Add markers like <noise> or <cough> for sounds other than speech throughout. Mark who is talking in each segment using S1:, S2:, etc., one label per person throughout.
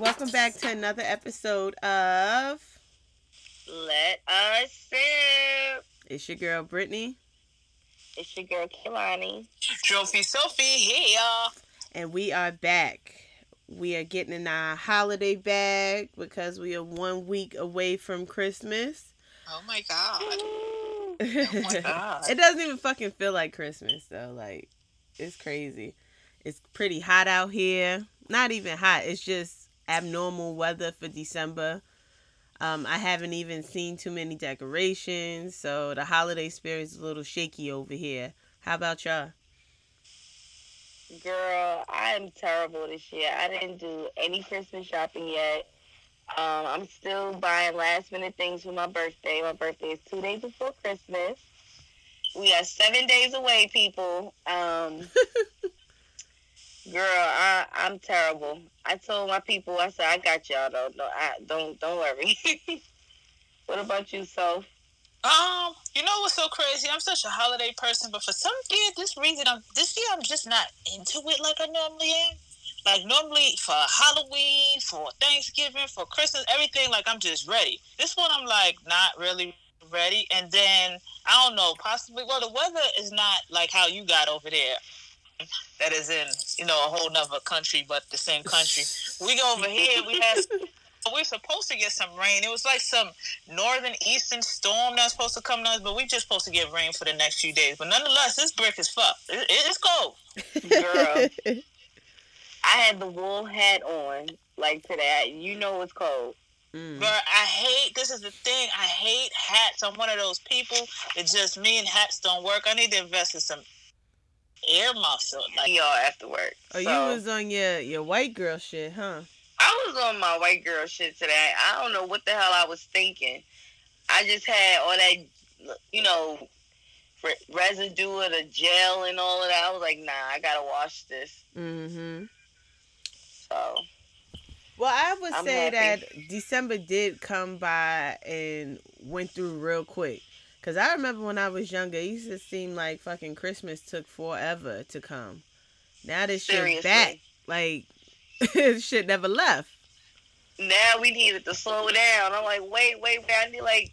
S1: guys, welcome back to another episode of
S2: Let Us Sip.
S1: It's your girl Brittany,
S2: It's your girl Kilani.
S3: Trophy Sophie here.
S1: and we are back. We are getting in our holiday bag because we are one week away from Christmas.
S3: Oh my god. Oh my <laughs> god.
S1: it doesn't even fucking feel like Christmas though. Like it's crazy. It's pretty hot out here. Not even hot. It's just abnormal weather for December. Um, I haven't even seen too many decorations, so the holiday spirit is a little shaky over here. How about y'all?
S2: Girl, I am terrible this year. I didn't do any Christmas shopping yet. Um, I'm still buying last minute things for my birthday. My birthday is two days before Christmas. We are seven days away, people. Um, <laughs> girl, I, I'm terrible. I told my people, I said, I got y'all though. No, I, don't don't worry. <laughs> what about you, Soph?
S3: Um, you know what's so crazy? I'm such a holiday person, but for some weird this reason, I'm this year I'm just not into it like I normally am. Like normally for Halloween, for Thanksgiving, for Christmas, everything like I'm just ready. This one I'm like not really ready. And then I don't know, possibly well the weather is not like how you got over there. That is in you know a whole nother country, but the same country. We go over here. We had <laughs> we are supposed to get some rain. It was like some northern eastern storm that was supposed to come to us, but we just supposed to get rain for the next few days. But nonetheless, this brick is fucked. It, it, it's cold.
S2: Girl. <laughs> I had the wool hat on like today. You know it's cold.
S1: Mm.
S3: But I hate. This is the thing. I hate hats. I'm one of those people. It's just me and hats don't work. I need to invest in some air muscle. Like
S2: Y'all after work.
S1: Oh,
S2: So,
S1: you was on your your white girl shit, huh?
S2: I was on my white girl shit today. I don't know what the hell I was thinking. I just had all that, you know, re- residue of the gel and all of that. I was like, nah, I gotta wash this.
S1: Mm-hmm.
S2: So
S1: Well, I would
S2: I'm
S1: say
S2: happy.
S1: that December did come by and went through real quick. Cause I remember when I was younger, it used to seem like fucking Christmas took forever to come. Now this shit back, like <laughs> shit never left.
S2: now we needed to slow down. I'm like, wait, wait, wait. I need like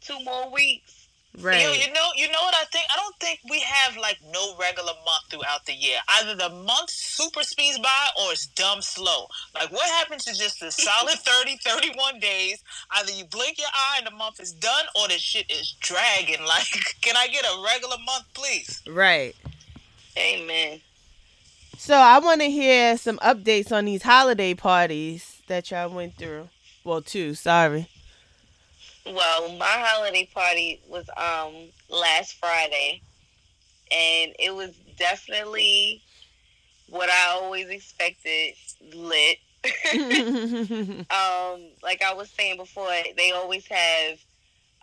S2: two more weeks.
S1: Right.
S3: You, you know, you know what I think? I don't think we have like no regular month throughout the year. Either the month super speeds by or it's dumb slow. Like what happens to just the <laughs> solid 30, 31 days? Either you blink your eye and the month is done or the shit is dragging. <laughs> Like, can I get a regular month, please?
S1: right.
S2: Amen.
S1: So I want to hear some updates on these holiday parties that y'all went through. Well, two. Sorry.
S2: Well, my holiday party was um last Friday, and it was definitely what I always expected. Lit. <laughs> um, like I was saying before, they always have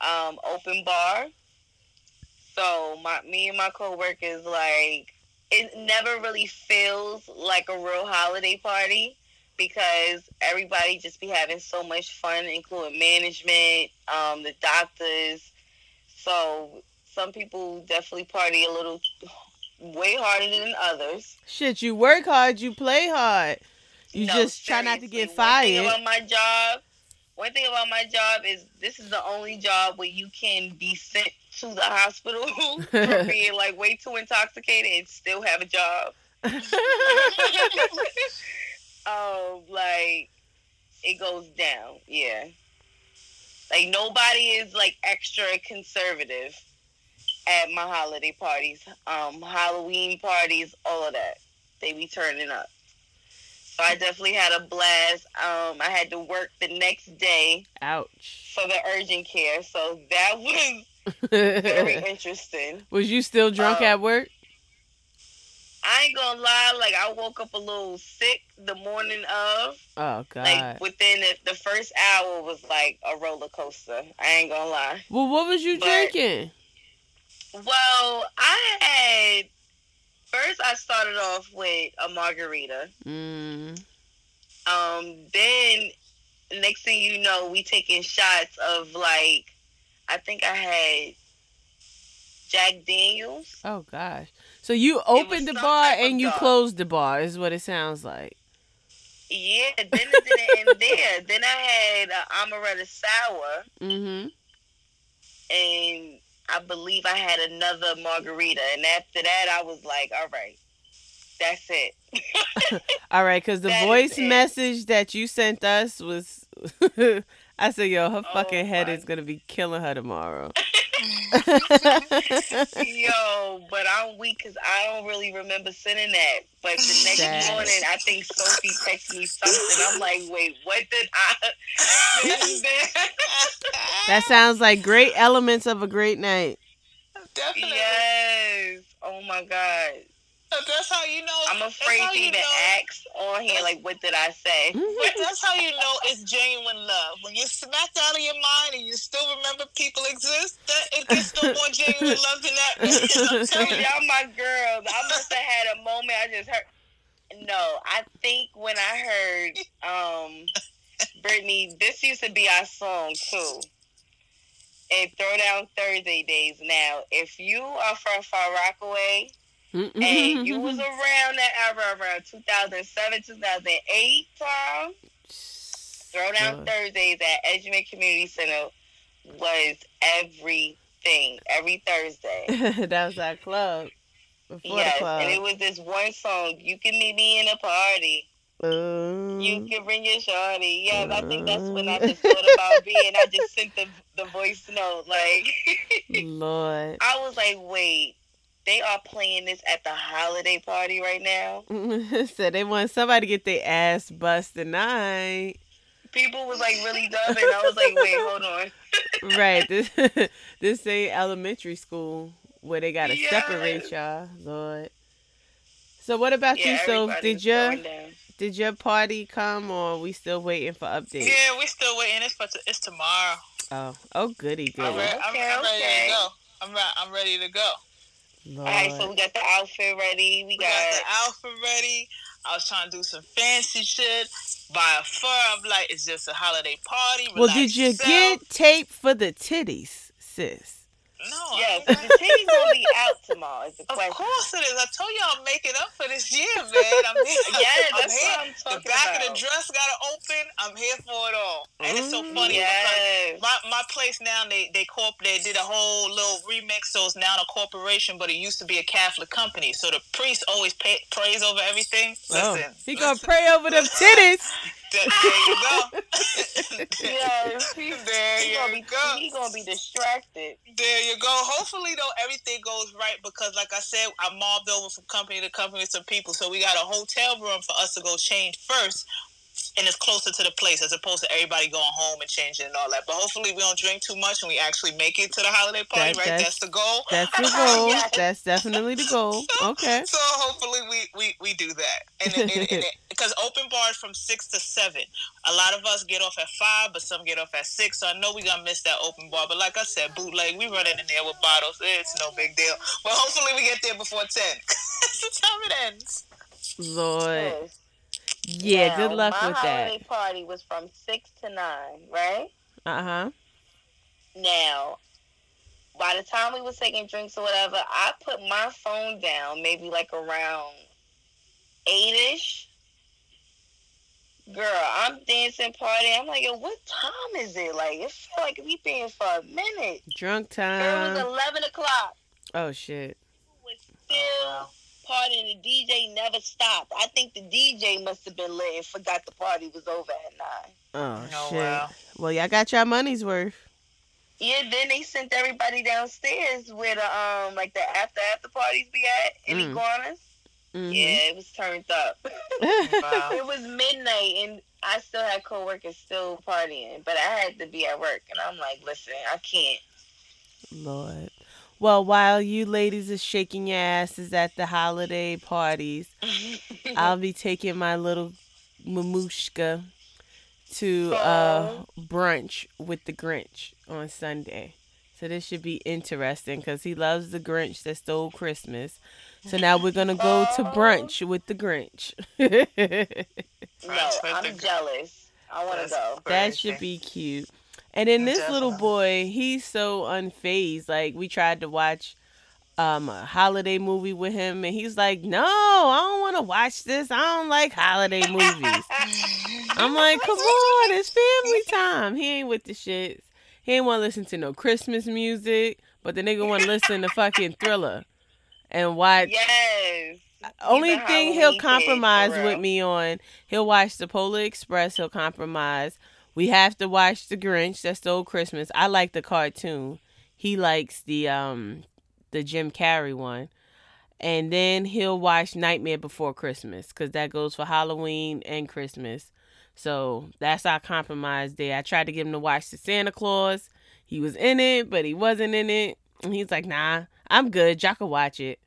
S2: um open bar. So my me and my coworkers like it never really feels like a real holiday party because everybody just be having so much fun, including management, um, the doctors. So some people definitely party a little way harder than others.
S1: Shit, you work hard, you play hard. You
S2: No,
S1: just try not to get
S2: seriously, One thing
S1: fired.
S2: about my job, one thing about my job is this is the only job where you can be sent to the hospital <laughs> for <laughs> being like way too intoxicated and still have a job. <laughs> um, like it goes down, yeah. Like nobody is like extra conservative at my holiday parties, um, Halloween parties, all of that. They be turning up. So I definitely had a blast. Um, I had to work the next day
S1: Ouch.
S2: for the urgent care, so that <laughs> was very <laughs> interesting.
S1: Was you still drunk
S2: Uh,
S1: at work?
S2: I ain't gonna lie, like I woke up a little sick the morning of.
S1: Oh God.
S2: Like within the, the first hour was like a roller coaster. I ain't gonna lie.
S1: well, what was you
S2: but-
S1: drinking?
S2: Well, I had first I started off with a margarita.
S1: Mm.
S2: Um, then next thing you know, we taking shots of like I think I had Jack Daniels.
S1: Oh gosh. So you opened the bar and you
S2: dog.
S1: closed the bar is what it sounds like.
S2: Yeah, then it didn't end there. Then I had uh, amaretto sour,
S1: Mm-hmm.
S2: and I believe I had another margarita. And after that, I was like, all right, that's it. <laughs>
S1: All right, because the
S2: That
S1: voice message that you sent us was, <laughs> I said, yo, her
S2: Oh
S1: fucking head
S2: my-
S1: is gonna be killing her tomorrow. <laughs>
S2: Yo, but I'm weak because I don't really remember sending that. But the next
S1: Sad.
S2: morning, I think Sophie texted me something. I'm like, wait, what did I send <laughs> there?
S1: that sounds like great elements of a great night.
S3: Definitely.
S2: yes. Oh my God.
S3: That's how you know.
S2: I'm afraid to
S3: you
S2: even
S3: know-
S2: ask on here, like, what did I say? <laughs>
S1: Mhm.
S3: That's how you know it's genuine love. When you're smacked out of your mind and you still remember people exist, that it gets no more genuine love than that. <laughs> <laughs> I'm telling
S2: y'all my girls. I must have had a moment. I just heard. No, I think when I heard um Brittany, this used to be our song too. And Throwdown Thursday days. Now, if you are from Far Rockaway and you mm-hmm. was around that era, around 2007, 2008 time, Throwdown. Thursdays at Edgemont Community Center was everything. Every Thursday. <laughs>
S1: that was our club. Before
S2: yes,
S1: the club.
S2: and it was this one song. You can meet me in a party.
S1: Ooh.
S2: You can bring your shorty. Yes, I think that's when I just thought about <laughs> being. I just sent the the voice note. Like <laughs>
S1: Lord.
S2: I was like, wait, they are playing this at the holiday party right now. <laughs>
S1: so they want somebody to get their ass bust tonight.
S2: People was like really dumb, and I was like, wait, hold on. <laughs>
S1: right. This <laughs> this ain't elementary school where they gotta
S2: Yes.
S1: separate y'all, Lord. So what about you?
S2: Yeah,
S1: So did your did your party come or we still waiting for updates?
S3: Yeah, we still waiting. It's for t- it's tomorrow.
S1: Oh, oh goody
S3: I'm,
S1: goody.
S3: re- I'm,
S2: Okay,
S3: I'm ready to go. I'm re- I'm ready to go.
S1: Lord.
S2: All right, so we got the outfit ready. We
S3: We got
S2: got
S3: the outfit ready. I was trying to do some fancy shit. Buy a fur. I'm like, it's just a holiday party.
S1: well, did you
S3: yourself.
S1: get tape for the titties, sis?
S3: No.
S2: yes.
S3: I
S2: The titties gonna be out tomorrow. Is the
S3: Of
S2: question.
S3: course it is. I told you I'm making up for this year, man. I'm here. <laughs>
S2: Yeah, <laughs>
S3: I'm
S2: that's
S3: here.
S2: what I'm
S3: The back
S2: about.
S3: of the dress gotta open. I'm here for it all. And it's so mm, funny because my, my place now they they corp they did a whole little remix so it's now a corporation but it used to be a Catholic company so the priest always pay, prays over everything.
S1: Oh,
S3: Listen,
S1: he gonna pray over them titties. <laughs>
S3: there, there you go. <laughs>
S2: Yes. <laughs> He,
S3: There
S2: he gonna be
S3: go.
S2: he gonna be distracted.
S3: There you go. Hopefully, though, everything goes right because, like I said, I mobbed over from company to company with some people. So we got a hotel room for us to go change first, and it's closer to the place as opposed to everybody going home and changing and all that. But hopefully, we don't drink too much and we actually make it to the holiday party.
S1: That-
S3: right,
S1: that's-
S3: that's the goal.
S1: That's the <laughs> goal.
S2: Yes.
S1: That's definitely the goal. Okay.
S3: So hopefully we, we, we do that, and <laughs> because open bars from six to seven. A lot of us get off at five, but some get off at six. So I know we gonna miss that open bar. But like I said, bootleg, we running in there with bottles. It's no big deal. But hopefully we get there before ten. That's <laughs> the time it ends.
S1: Lord.
S2: Yes.
S1: Yeah,
S2: Now,
S1: good luck with that.
S2: my
S1: with
S2: holiday
S1: that.
S2: party was from six to nine, right?
S1: Uh huh.
S2: Now, by the time we was taking drinks or whatever, I put my phone down maybe like around eight ish. Girl, I'm dancing, partying. I'm like, yo, what time is it? Like, it feel like we been for a minute.
S1: Drunk
S2: Girl, it was eleven o'clock.
S1: Oh shit.
S2: was still partying. The DJ never stopped. I think the DJ must have been lit and forgot the party was over at nine.
S1: Oh
S3: Oh,
S1: shit.
S3: wow.
S1: Well, y'all got your money's worth.
S2: Yeah, then they sent everybody downstairs where the um like the after after parties be at in
S1: Mm.
S2: iguanas.
S1: Mhm.
S2: Yeah, it was turned up. <laughs>
S3: Wow.
S2: it was midnight and I still had coworkers still partying, but I had to be at work and I'm like, listen, I can't.
S1: Lord. Well, while you ladies are shaking your asses at the holiday parties, <laughs> I'll be taking my little mamushka to uh brunch with the Grinch on Sunday. So this should be interesting because he loves the Grinch that stole Christmas. So now we're gonna go to brunch with the Grinch. <laughs>
S2: no, I'm jealous. I want to go.
S1: that should be cute. And then this little boy, he's so unfazed. Like we tried to watch um a holiday movie with him, and he's like, "No, I don't want to watch this. I don't like holiday movies." <laughs> I'm like, "Come on, it's family time." He ain't with the shits. He ain't want to listen to no Christmas music, but the nigga want to listen to fucking Thriller and watch.
S2: yes.
S1: Only thing he'll
S2: kid,
S1: compromise with me on, he'll watch the Polar Express. He'll compromise. We have to watch the Grinch that stole Christmas. I like the cartoon. He likes the um the Jim Carrey one. And then he'll watch Nightmare Before Christmas because that goes for Halloween and Christmas. So that's our compromise there. I tried to get him to watch the Santa Claus. He was in it, but he wasn't in it. And he's like, nah, I'm good. Y'all can watch it.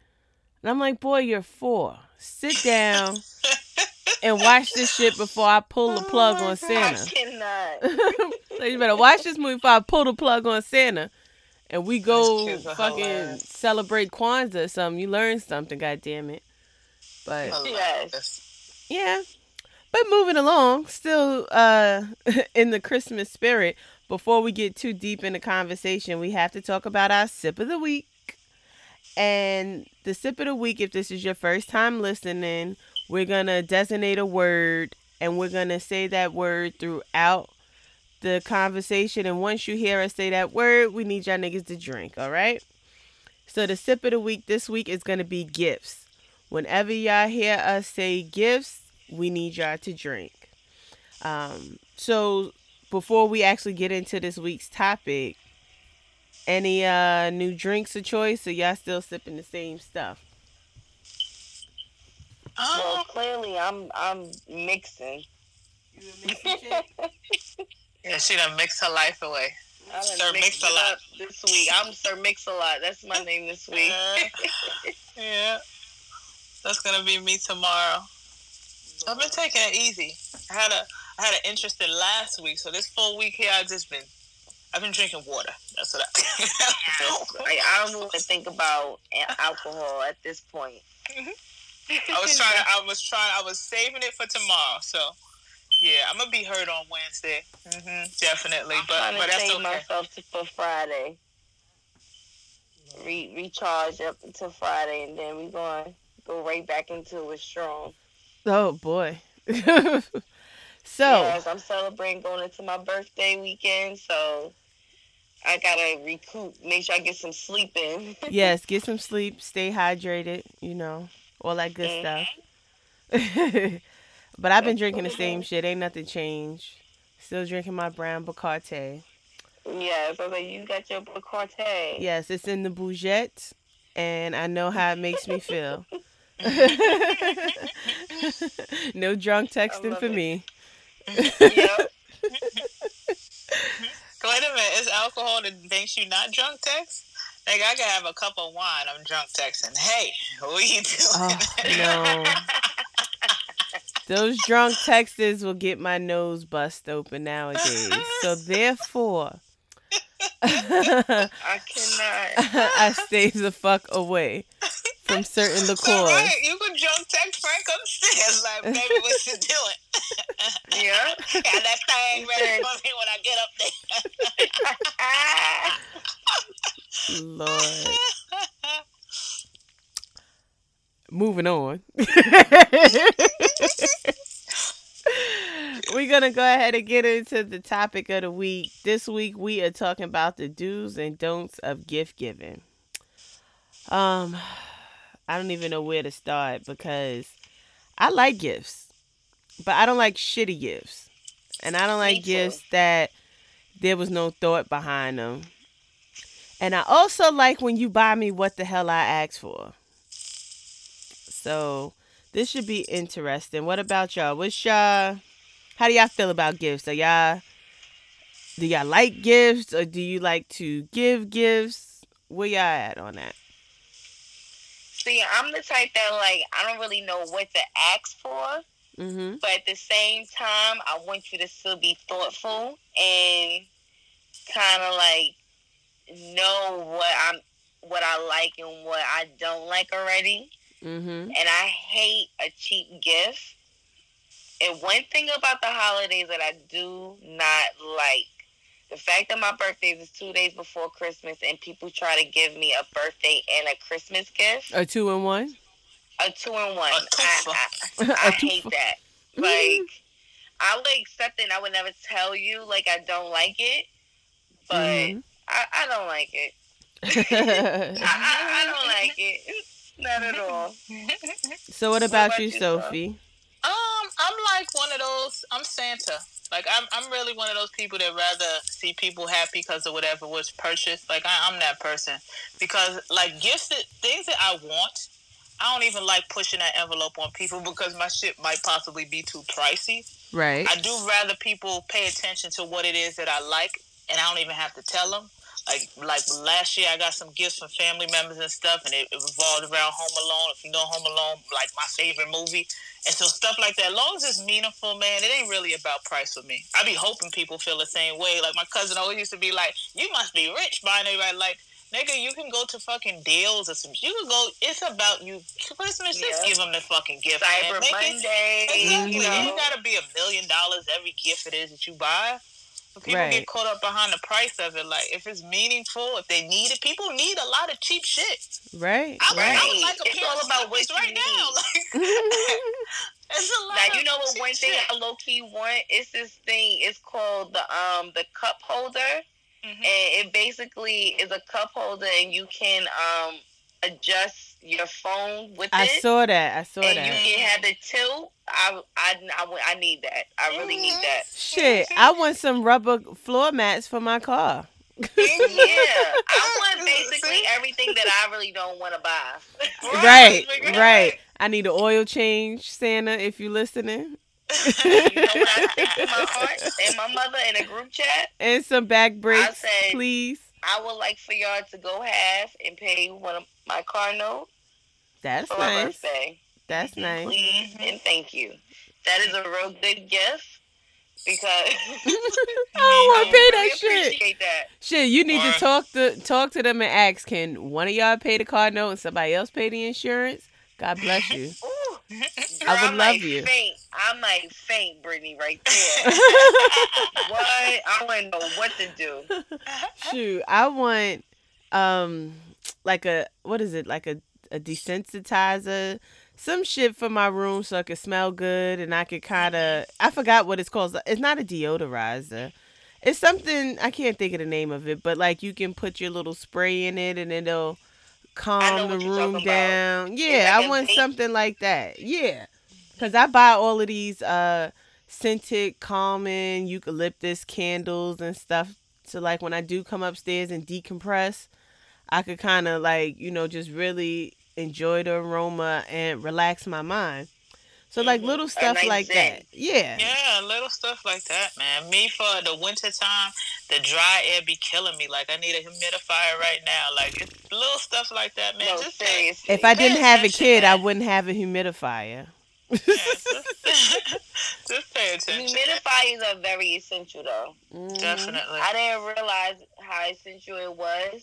S1: And I'm like, boy, you're four. Sit down <laughs> and watch this shit before I pull the plug
S2: Oh
S1: on Santa.
S2: I cannot. <laughs>
S1: so you better watch this movie before I pull the plug on Santa. And we go fucking
S3: hilarious.
S1: celebrate Kwanzaa or something. You learn something, god damn it. But
S2: Yes.
S1: yeah. But moving along, still uh <laughs> in the Christmas spirit, before we get too deep in the conversation, we have to talk about our sip of the week. And the sip of the week, if this is your first time listening, we're gonna designate a word and we're gonna say that word throughout the conversation. And once you hear us say that word, we need y'all niggas to drink, all right? So the sip of the week this week is gonna be gifts. Whenever y'all hear us say gifts, we need y'all to drink. Um, so before we actually get into this week's topic, any uh new drinks of choice or y'all still sipping the same stuff?
S2: Well,
S3: Oh,
S2: clearly I'm I'm mixing. <laughs>
S3: yeah, she done mixed her life away.
S2: I done
S3: Sir
S2: mixed
S3: Mix-a-Lot.
S2: this week. I'm Sir Mix a Lot. That's my name this week.
S3: Uh, <laughs> yeah. That's gonna be me tomorrow. I've been taking it easy. I had a I had an interesting last week, so this full week here I've just been I've been drinking water. That's what I <laughs>
S2: Like, I don't want to think about alcohol at this point.
S3: I was trying to I was trying I was saving it for tomorrow, so yeah, I'm gonna be hurt on Wednesday. hmm definitely, but
S2: trying
S3: but
S2: to
S3: that's
S2: save
S3: okay.
S2: myself to, for Friday. Re- recharge up until Friday, and then we're going to go right back into it strong.
S1: Oh boy. <laughs> so
S2: Yes, I'm celebrating going into my birthday weekend, so I gotta recoup. Make sure I get some sleep in. <laughs>
S1: yes, get some sleep, stay hydrated, you know, all that good
S2: Mhm.
S1: stuff. <laughs> but I've been drinking the same shit. Ain't nothing changed. Still drinking my brown Bacardi.
S2: yes, I was like, you got your Bacardi.
S1: Yes, it's in the bougette, and I know how it makes me feel. <laughs> no drunk texting for
S2: it.
S1: me.
S2: Yep.
S3: Wait a minute, is alcohol that makes you not drunk text? Like I could have a cup of wine, I'm drunk texting. Hey, what you doing?
S1: Oh, no. <laughs> Those drunk texters will get my nose bust open nowadays. So therefore, <laughs>
S2: I cannot. <laughs>
S1: I stay the fuck away from <laughs> certain
S3: So,
S1: liqueurs.
S3: right, you could drunk text Frank upstairs, <laughs> like, baby, what you doing? <laughs>
S2: Yeah.
S3: Got that thing ready for me when I get up there.
S1: Lord. Moving on. We're going to go ahead and get into the topic of the week. This week we are talking about the do's and don'ts of gift giving. Um I don't even know where to start because I like gifts, but I don't like shitty gifts. And I don't like gifts that there was no thought behind them. And I also like when you buy me what the hell I asked for. So this should be interesting. What about y'all? What's y'all? How do y'all feel about gifts? Are y'all? Do y'all like gifts or do you like to give gifts? Where y'all at on that?
S2: See, I'm the type that like I don't really know what to ask for,
S1: Mm-hmm.
S2: but at the same time, I want you to still be thoughtful and kind of like know what I'm, what I like and what I don't like already.
S1: Mm-hmm.
S2: And I hate a cheap gift. And one thing about the holidays that I do not like, The fact that my birthday is two days before Christmas and people try to give me a birthday and a Christmas gift,
S1: A two and one.
S2: a two in one,
S3: A
S2: I,
S3: twofer.
S2: I, <laughs>
S1: A
S2: I hate that. Like, I would accept it and I would never tell you, like, I don't like it, but
S1: Mhm.
S2: I, I don't like it. <laughs> I, I, I don't like it. <laughs> Not at all.
S1: so what about
S2: about
S1: you,
S2: you, Soph?
S3: Um, I'm like one of those. I'm Santa. Like I'm, I'm really one of those people that rather see people happy because of whatever was purchased. Like I, I'm that person because like gifts, that, things that I want, I don't even like pushing that envelope on people <laughs> because my shit might possibly be too pricey.
S1: Right.
S3: I do rather people pay attention to what it is that I like, and I don't even have to tell them. Like like last year, I got some gifts from family members and stuff, and it, it revolved around Home Alone. If you know Home Alone, like my favorite movie, and so stuff like that. As long as it's meaningful, man, it ain't really about price for me. I be hoping people feel the same way. Like my cousin always used to be like, "You must be rich buying everybody like." Nigga, you can go to fucking deals or some. You can go. It's about you. Christmas, just give them the fucking gift.
S2: Cyber
S3: man. Make it,
S2: Monday.
S3: Exactly.
S2: You know.
S3: ain't gotta be a million dollars every gift it is that you buy. But people
S1: Right.
S3: get caught up behind the price of it. Like if it's meaningful, if they need it, people need a lot of cheap shit.
S1: Right.
S3: I,
S1: Right.
S3: I would like a
S2: It's all about what
S3: slippers
S2: you
S3: right now. Like <laughs> <laughs> it's a lot.
S2: Now you know what one thing
S3: shit.
S2: I low key want? It's this thing. It's called the um the cup holder,
S3: Mhm.
S2: and it basically is a cup holder, and you can um adjust your phone with
S1: I
S2: it, I
S1: saw that. I saw
S2: and
S1: that.
S2: you can have the tilt. I I I, I need that. I really need
S3: Mhm.
S2: that.
S1: Shit, I want some rubber floor mats for my car.
S2: Yeah, <laughs> I want <laughs> basically everything that I really don't want to buy. <laughs>
S1: Right, right. I need an oil change, Santa, if you're listening.
S2: you know what I think my heart and my mother in a group chat?
S1: And some back brakes,
S2: say-
S1: please.
S2: I would like for y'all to go half and pay one of my car note
S1: That's nice.
S2: birthday.
S1: That's nice.
S2: Please and thank you. That is a real good gift because <laughs> <laughs>
S1: I don't want to pay
S2: really
S1: that shit.
S2: appreciate that.
S1: Shit, you need to talk to talk to them and ask, can one of y'all pay the car note and somebody else pay the insurance? God bless you. <laughs>
S2: Ooh,
S1: I
S2: girl,
S1: would
S2: I
S1: love you.
S2: Faint. I might faint, Brittany, right there. what? I wouldn't know what to do.
S1: Shoot, I want um like a what is it like a a desensitizer, some shit for my room so it could smell good and I could kind of I forgot what it's called. It's not a deodorizer. It's something I can't think of the name of it, but like you can put your little spray in it and it'll calm the room
S2: talking about.
S1: down. Yeah,
S2: like
S1: I want
S2: vape?
S1: something like that. Yeah. Cuz I buy all of these uh scented calming eucalyptus candles and stuff so like when I do come upstairs and decompress, I could kind of like, you know, just really enjoy the aroma and relax my mind. So like little stuff
S2: nice
S1: like that. Yeah.
S3: Yeah, little stuff like that, man. Me for the winter time, the dry air be killing me. Like I need a humidifier right now. Like it's little stuff like that, man.
S2: no,
S3: just pay-
S2: seriously.
S1: If I didn't have a
S3: attention,
S1: kid, I wouldn't have a humidifier.
S3: yeah, just, <laughs> just pay attention.
S2: Humidifiers are very essential, though.
S1: Mhm.
S3: Definitely.
S2: I didn't realize how essential it was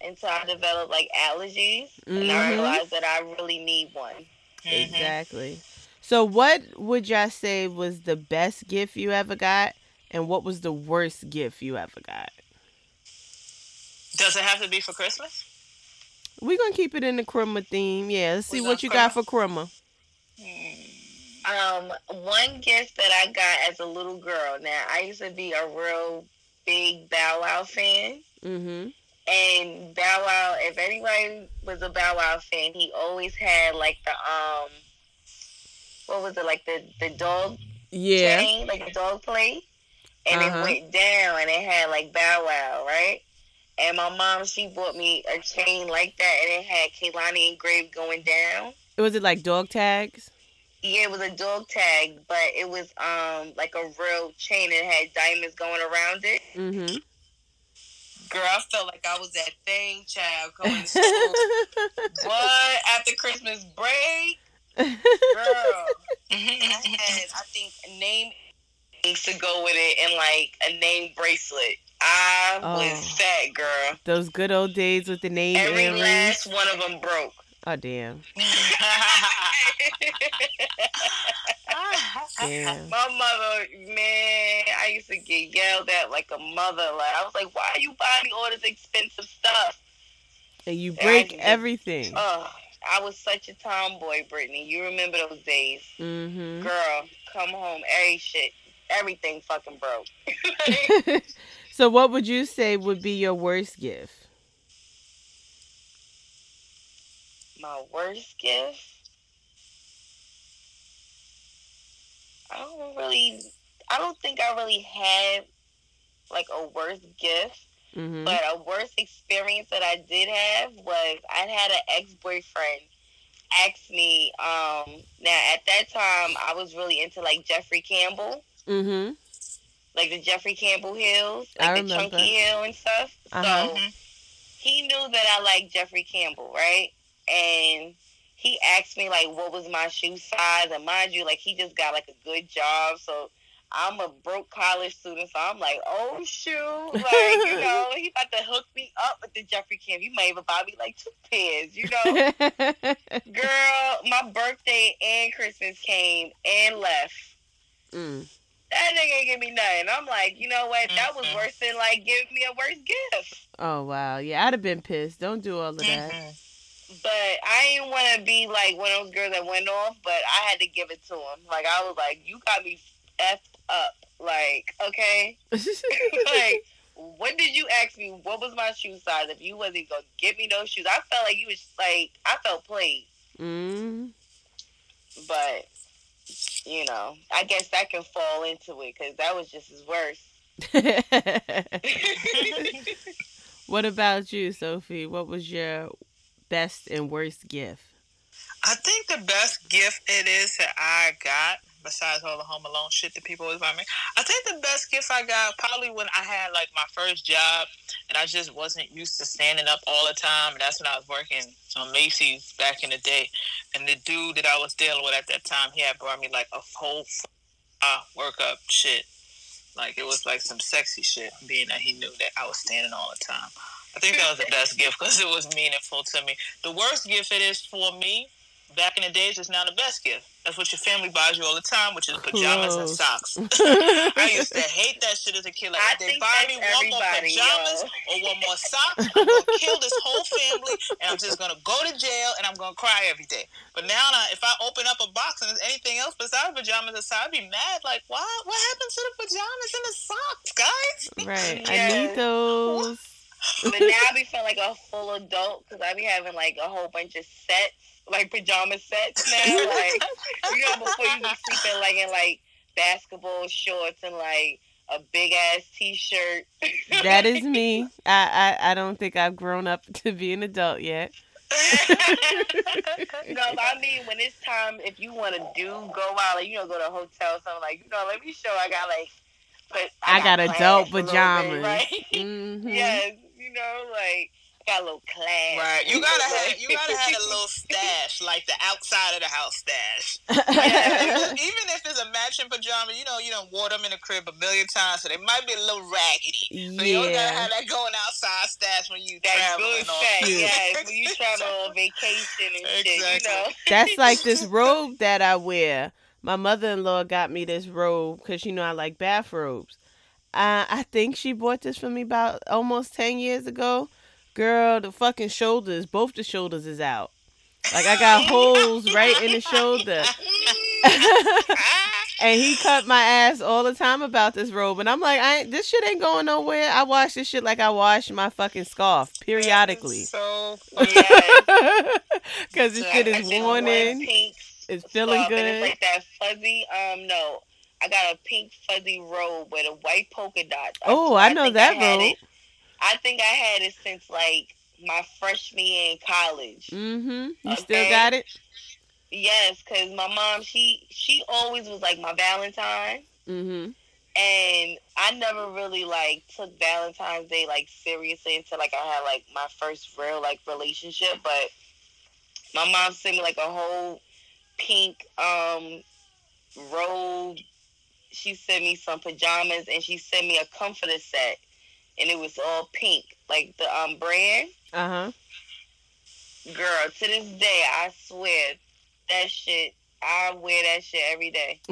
S2: until I developed like allergies, and I
S1: Mhm.
S2: realized that I really need one.
S3: Mhm.
S1: Exactly. So what would y'all say was the best gift you ever got and what was the worst gift you ever got?
S3: Does it have to be for Christmas?
S1: We're going to keep it in the Krumma theme. Yeah, let's see what
S3: got
S1: you got for Krumma.
S2: Um, one gift that I got as a little girl. Now I used to be a real big Bow Wow fan,
S1: Mhm.
S2: And Bow Wow. If anybody was a Bow Wow fan, he always had like the um, what was it like the the dog
S1: Yeah.
S2: chain, like the dog plate, and
S1: Uh-huh.
S2: it went down and it had like Bow Wow, right? And my mom, she bought me a chain like that, and it had Kaylani engraved going down.
S1: Was it like dog tags?
S2: Yeah, it was a dog tag, but it was um like a real chain. It had diamonds going around it.
S1: Mhm.
S2: Girl, I felt like I was that thing child going to school. <laughs> what after Christmas break, girl? <laughs> I had I think a name things to go with it and like a name bracelet. I
S1: Oh.
S2: was that girl.
S1: Those good old days with the name
S2: Every
S1: earrings.
S2: last one of them broke.
S1: Oh damn. <laughs> Damn.
S2: My mother, man, I used to get yelled at like a mother. Like I was like, "Why are you buying all this expensive stuff?"
S1: And you
S2: Yeah,
S1: break
S2: can-
S1: everything.
S2: Oh, I was such a tomboy, Brittany. You remember those days,
S1: Mm-hmm.
S2: girl? Come home, every shit, everything fucking broke. <laughs> <laughs>
S1: so what would you say would be your worst gift?
S2: My worst gift. I don't really. I don't think I really had like a worst gift.
S1: Mm-hmm.
S2: But a worst experience that I did have was I had an ex boyfriend ask me. Um, now at that time, I was really into like Jeffrey Campbell,
S1: Mm-hmm.
S2: like the Jeffrey Campbell heels,
S1: I
S2: like the
S1: remember.
S2: chunky heel and stuff.
S1: Uh-huh.
S2: So he knew that I liked Jeffrey Campbell, right? And he asked me like what was my shoe size, and mind you, like he just got like a good job, so. I'm a broke college student, so I'm like, oh shoot, like you <laughs> know, he about to hook me up with the Jeffrey Campbell. You might even buy me like two pairs, you know. <laughs> Girl, my birthday and Christmas came and left.
S1: mm.
S2: That nigga ain't give me nothing. I'm like, you know what? That was
S3: Mhm.
S2: worse than like giving me a worse gift.
S1: Oh wow. Yeah, I'd have been pissed. Don't do all of that.
S3: Mhm.
S2: But I didn't want to be like one of those girls that went off. But I had to give it to him. Like I was like, you got me effed up. Like okay, <laughs> like. What did you ask me? What was my shoe size? If you wasn't gonna give me those shoes, I felt like you was like I felt played.
S1: mm.
S2: but you know, I guess that can fall into it because that was just as worse. <laughs> <laughs>
S1: what about you, Sophie? What was your best and worst gift?
S3: I think the best gift it is that I got, besides all the Home Alone shit that people always buy me, I think the best gift I got probably when I had like my first job and I just wasn't used to standing up all the time. And that's when I was working on Macy's back in the day. And the dude that I was dealing with at that time, he had brought me like a whole uh, workup shit. Like it was like some sexy shit, being that he knew that I was standing all the time. I think that was the best gift because it was meaningful to me. The worst gift it is for me back in the days is now the best gift. That's what your family buys you all the time, which is pajamas and socks. <laughs> I used to hate that shit as a kid. Like,
S2: I
S3: if they
S2: think
S3: buy me one more pajamas
S2: yo.
S3: or one more socks, I'm gonna kill this whole family, and I'm just gonna go to jail, and I'm gonna cry every day. But now, now if I open up a box and there's anything else besides pajamas and socks, I'd be mad. Like, what? What happened to the pajamas and the socks, guys?
S1: Right. I need <laughs> those.
S2: But now I be feeling like a full adult because I be having like a whole bunch of sets, like pajama sets now. Like you know, before you be sleeping like in like basketball shorts and like a big ass t shirt.
S1: That is <laughs> me. I, I I don't think I've grown up <laughs> to be an adult yet. <laughs>
S2: no, I mean when it's time, if you want to do go out, like you know, go to a hotel, or something like you know, let me show I got like, but
S1: I got
S2: class
S1: adult
S2: little bit,
S1: pajamas.
S2: right?
S1: Mhm.
S2: yes, you know, like got a little class.
S3: Right. You gotta have
S2: Like-
S3: you <laughs> gotta have a little stash, like the outside of the house stash. <laughs>
S2: Yeah.
S3: Even if it's a matching pajama, you know, you don't wore them in the crib a million times, so they might be a little raggedy. So you always gotta have that going outside stash when you
S2: That
S3: travel
S2: good
S3: and all.
S1: Yeah.
S2: yes. When you travel on vacation and shit, you know.
S1: That's like this <laughs> robe that I wear. My mother-in-law got me this robe because you know I like bathrobes. Uh, I think she bought this for me about almost ten years ago. Girl, the fucking shoulders, both the shoulders is out. Like I got holes right in the shoulder. <laughs> and he cut my ass all the time about this robe, and I'm like, I ain't, this shit ain't going nowhere. I wash this shit like I wash my fucking scarf periodically,
S3: So
S1: because <laughs> this
S3: Yeah,
S1: shit is worn in. It's feeling
S2: And it's
S1: good.
S2: like that fuzzy, um, no. I got a pink fuzzy robe with a white polka dot.
S1: Oh, I know that
S2: had
S1: robe.
S2: it- I think I had it since like my freshman year in college.
S1: Mm-hmm. You still got it?
S2: Yes, because my mom, she she always was like my Valentine.
S1: Mm-hmm.
S2: and I never really like took Valentine's Day like seriously until like I had like my first real like relationship. But my mom sent me like a whole pink um robe. She sent me some pajamas and she sent me a comforter set, and it was all pink, like the um brand.
S1: Uh-huh.
S2: girl, to this day, I swear that shit. I wear that shit every day, <laughs>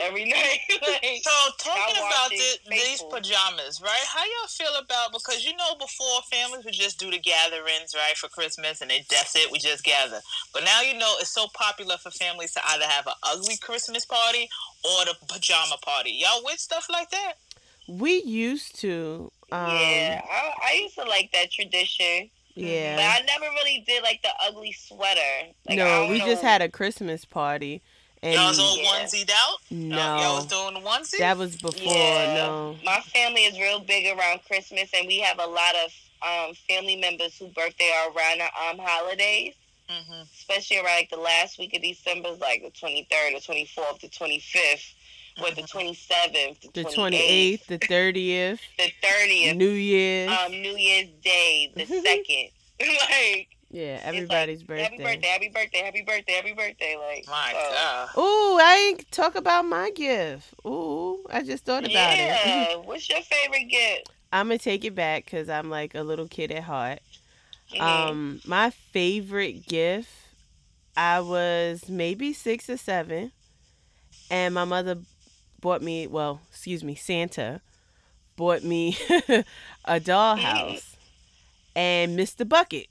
S2: every night. <laughs> like,
S3: So talking about
S2: watch
S3: these pajamas, right? How y'all feel about because you know before families would just do the gatherings, right, for Christmas and they that's it, we just gather. But now you know it's so popular for families to either have an ugly Christmas party or the pajama party. Y'all with stuff like that?
S1: we used to. Um,
S2: yeah, I, I used to like that tradition, but
S1: Yeah.
S2: I never really did like the ugly sweater. Like,
S1: no,
S2: don't
S1: we just had a Christmas party, and
S3: y'all was all
S2: Yeah.
S3: onesied out?
S1: no,
S3: Y'all was doing the onesie?
S1: that was before.
S2: Yeah.
S1: No.
S2: My family is real big around Christmas, and we have a lot of um, family members whose birthday are around the um, holidays,
S3: hmm
S2: especially around like the last week of December, is like the 23rd, the 24th, the 25th, or the 27th, the,
S1: The
S2: 28th,
S1: twenty eighth, the thirtieth, <laughs>
S2: the 30th,
S1: New Year's.
S2: um, New Year's Day, the <laughs> 2nd. <laughs> like,
S1: yeah,
S2: it's like,
S1: everybody's
S2: Happy
S1: birthday.
S2: birthday, happy birthday, happy birthday, happy birthday. Like,
S3: My
S2: so-
S3: God.
S1: Ooh, I ain't talk about my gift. Ooh, I just thought about it.
S2: Yeah. What's your favorite gift?
S1: I'm gonna take it back because I'm like a little kid at heart.
S2: Mhm.
S1: Um, my favorite gift, I was maybe six or seven, and my mother bought me. Well, excuse me, Santa bought me <laughs> a dollhouse and Mr. Bucket.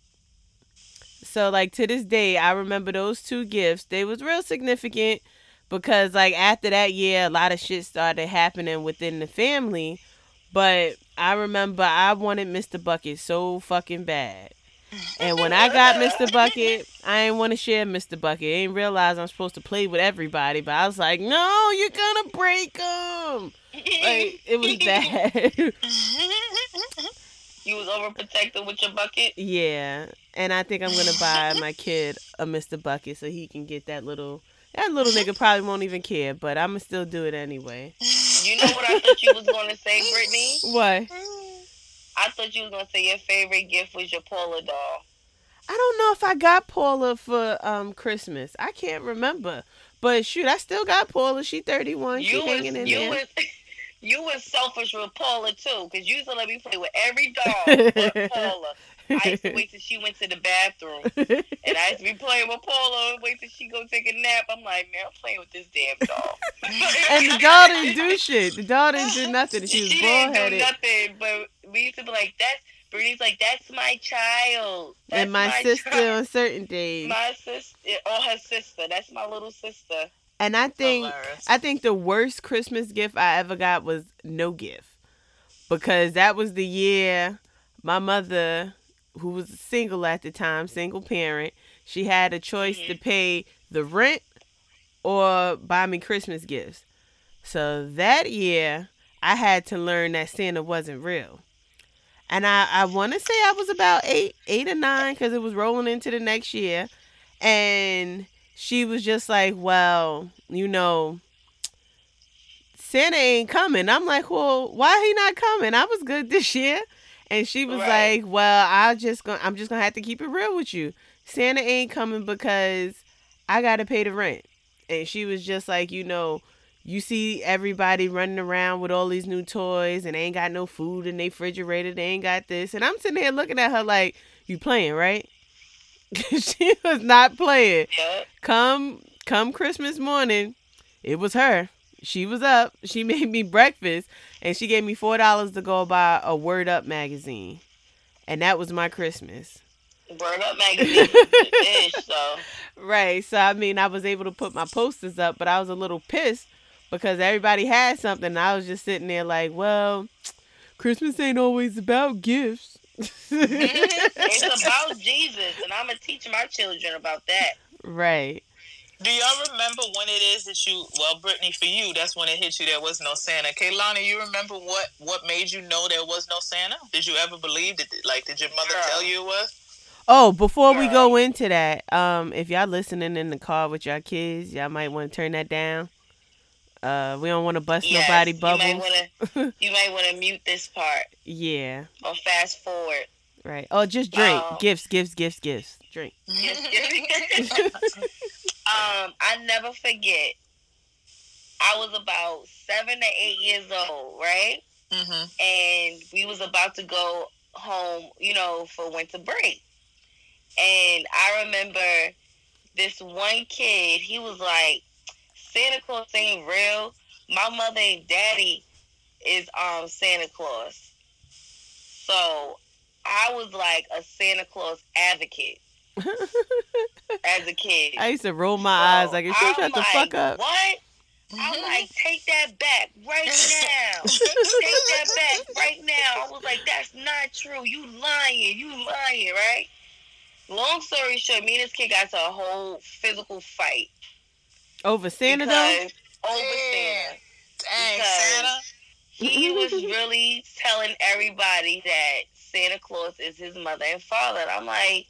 S1: So like to this day, I remember those two gifts. They was real significant because like after that year, a lot of shit started happening within the family. But I remember I wanted Mr. Bucket so fucking bad. And when I got Mr. Bucket, I ain't want to share Mr. Bucket. I ain't realize I'm supposed to play with everybody, but I was like, no, you're gonna break them. Like it was <laughs> bad. <laughs>
S2: You was overprotected with your bucket.
S1: yeah, and I think I'm gonna buy my kid a Mr. Bucket so he can get that little. That little nigga probably won't even care, but I'm gonna still do it anyway.
S2: You know what I thought you was going to say, <laughs> Brittany?
S1: What?
S2: I thought you was going to say your favorite gift was your Paula doll.
S1: I don't know if I got Paula for um Christmas. I can't remember. But shoot, I still got Paula. She 31. She
S2: You was,
S1: hanging in
S2: you
S1: there.
S2: was, <laughs> you was selfish with Paula too, because you used to let me play with every doll <laughs> but Paula. I used to wait till she went to the bathroom, <laughs> and I used to be playing with Paula and wait till she go take a nap. I'm like, man, I'm playing with this damn doll.
S1: and the doll didn't do shit. The doll didn't do nothing. She was
S2: she
S1: bald
S2: didn't do
S1: headed.
S2: nothing, but we used to be like, that's. Brittany's like, that's my child. That's
S1: And my, sister
S2: child.
S1: on certain days.
S2: My sister, or oh, her sister. That's my little sister.
S1: and I think
S3: Hilarious.
S1: I think the worst Christmas gift I ever got was no gift. Because that was the year my mother, who was single at the time, single parent, she had a choice to mm-hmm. pay the rent or buy me Christmas gifts. So that year, I had to learn that Santa wasn't real. And I, I want to say I was about eight, eight or nine, because it was rolling into the next year. And she was just like, well, you know, Santa ain't coming. I'm like, well, why he not coming? I was good <laughs> this year. And she was
S2: Right.
S1: like, well, I just gonna, I'm just gonna have to keep it real with you. Santa ain't coming because I gotta pay the rent. And she was just like, you know, you see everybody running around with all these new toys and they ain't got no food in their refrigerator. They ain't got this. And I'm sitting there looking at her like, you playing, right? <laughs> she was not playing come come Christmas morning, it was her. She was up. She <laughs> made me breakfast and she gave me four dollars to go buy a Word Up magazine. And that was my Christmas.
S2: Word Up <laughs> magazine ish, so.
S1: Right. So I mean I was able to put my posters up, but I was a little pissed because everybody had something. And I was just sitting there like, well, Christmas ain't always about gifts.
S2: It's about Jesus, and I'm gonna teach my children about that.
S1: right.
S3: Do y'all remember when it is that you? Well, Brittany, for you, that's when it hit you. There was no Santa. Kaylani, you remember what what made you know there was no Santa? Did you ever believe that? Like, did your mother
S2: Girl.
S3: tell you it was?
S1: Oh, before we go into that, um, if y'all listening in the car with y'all kids, y'all might want to turn that down. Uh, we don't want to bust
S2: Yes,
S1: nobody
S2: You
S1: bubbles. <laughs>
S2: you might wanna mute this part
S1: yeah,
S2: or fast forward.
S1: right. Oh, just drink.
S2: Oh.
S1: Gifts, gifts, gifts, gifts. Drink. <laughs>
S2: Yes, yes. <laughs> um, I never forget. I was about seven to eight years old, right?
S3: Mm-hmm.
S2: and we was about to go home, you know, for winter break. And I remember this one kid, he was like, Santa Claus ain't real. My mother and daddy is um Santa Claus. So I was like a Santa Claus advocate <laughs> as a kid.
S1: I used to roll my
S2: So
S1: eyes like, "If you shut the fuck up."
S2: What? I'm like, take that back right <laughs> now. take that back right now. I was like, that's not true. You lying. You lying, right? Long story short, me and this kid got to a whole physical fight.
S1: Over Santa though.
S2: over
S3: Yeah.
S2: Santa.
S3: Dang,
S2: Because-
S3: Santa.
S2: He <laughs> was really telling everybody that Santa Claus is his mother and father. And I'm like,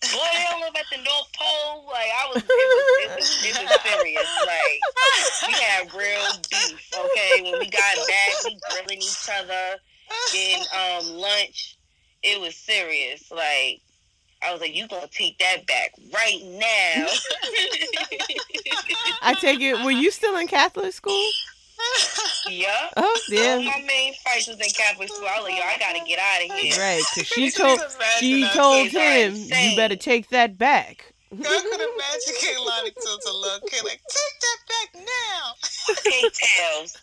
S2: boy, they don't live at the North Pole. Like I was, it was, it was, it was serious. Like we had real beef. Okay, when we got back, we grilling each other, getting um lunch. It was serious. Like I was like, you gonna take that back right now? <laughs>
S1: I take it. Were you still in Catholic school?
S2: yeah.
S1: Oh
S2: All
S1: yeah.
S2: my main fights was in Catholic school. I was like, yo, I gotta get out of here.
S1: Right, because she <laughs> told she told him, "You better take that back."
S3: I could imagine Kaylani to a little kid like, take that back now.
S2: Pigtails.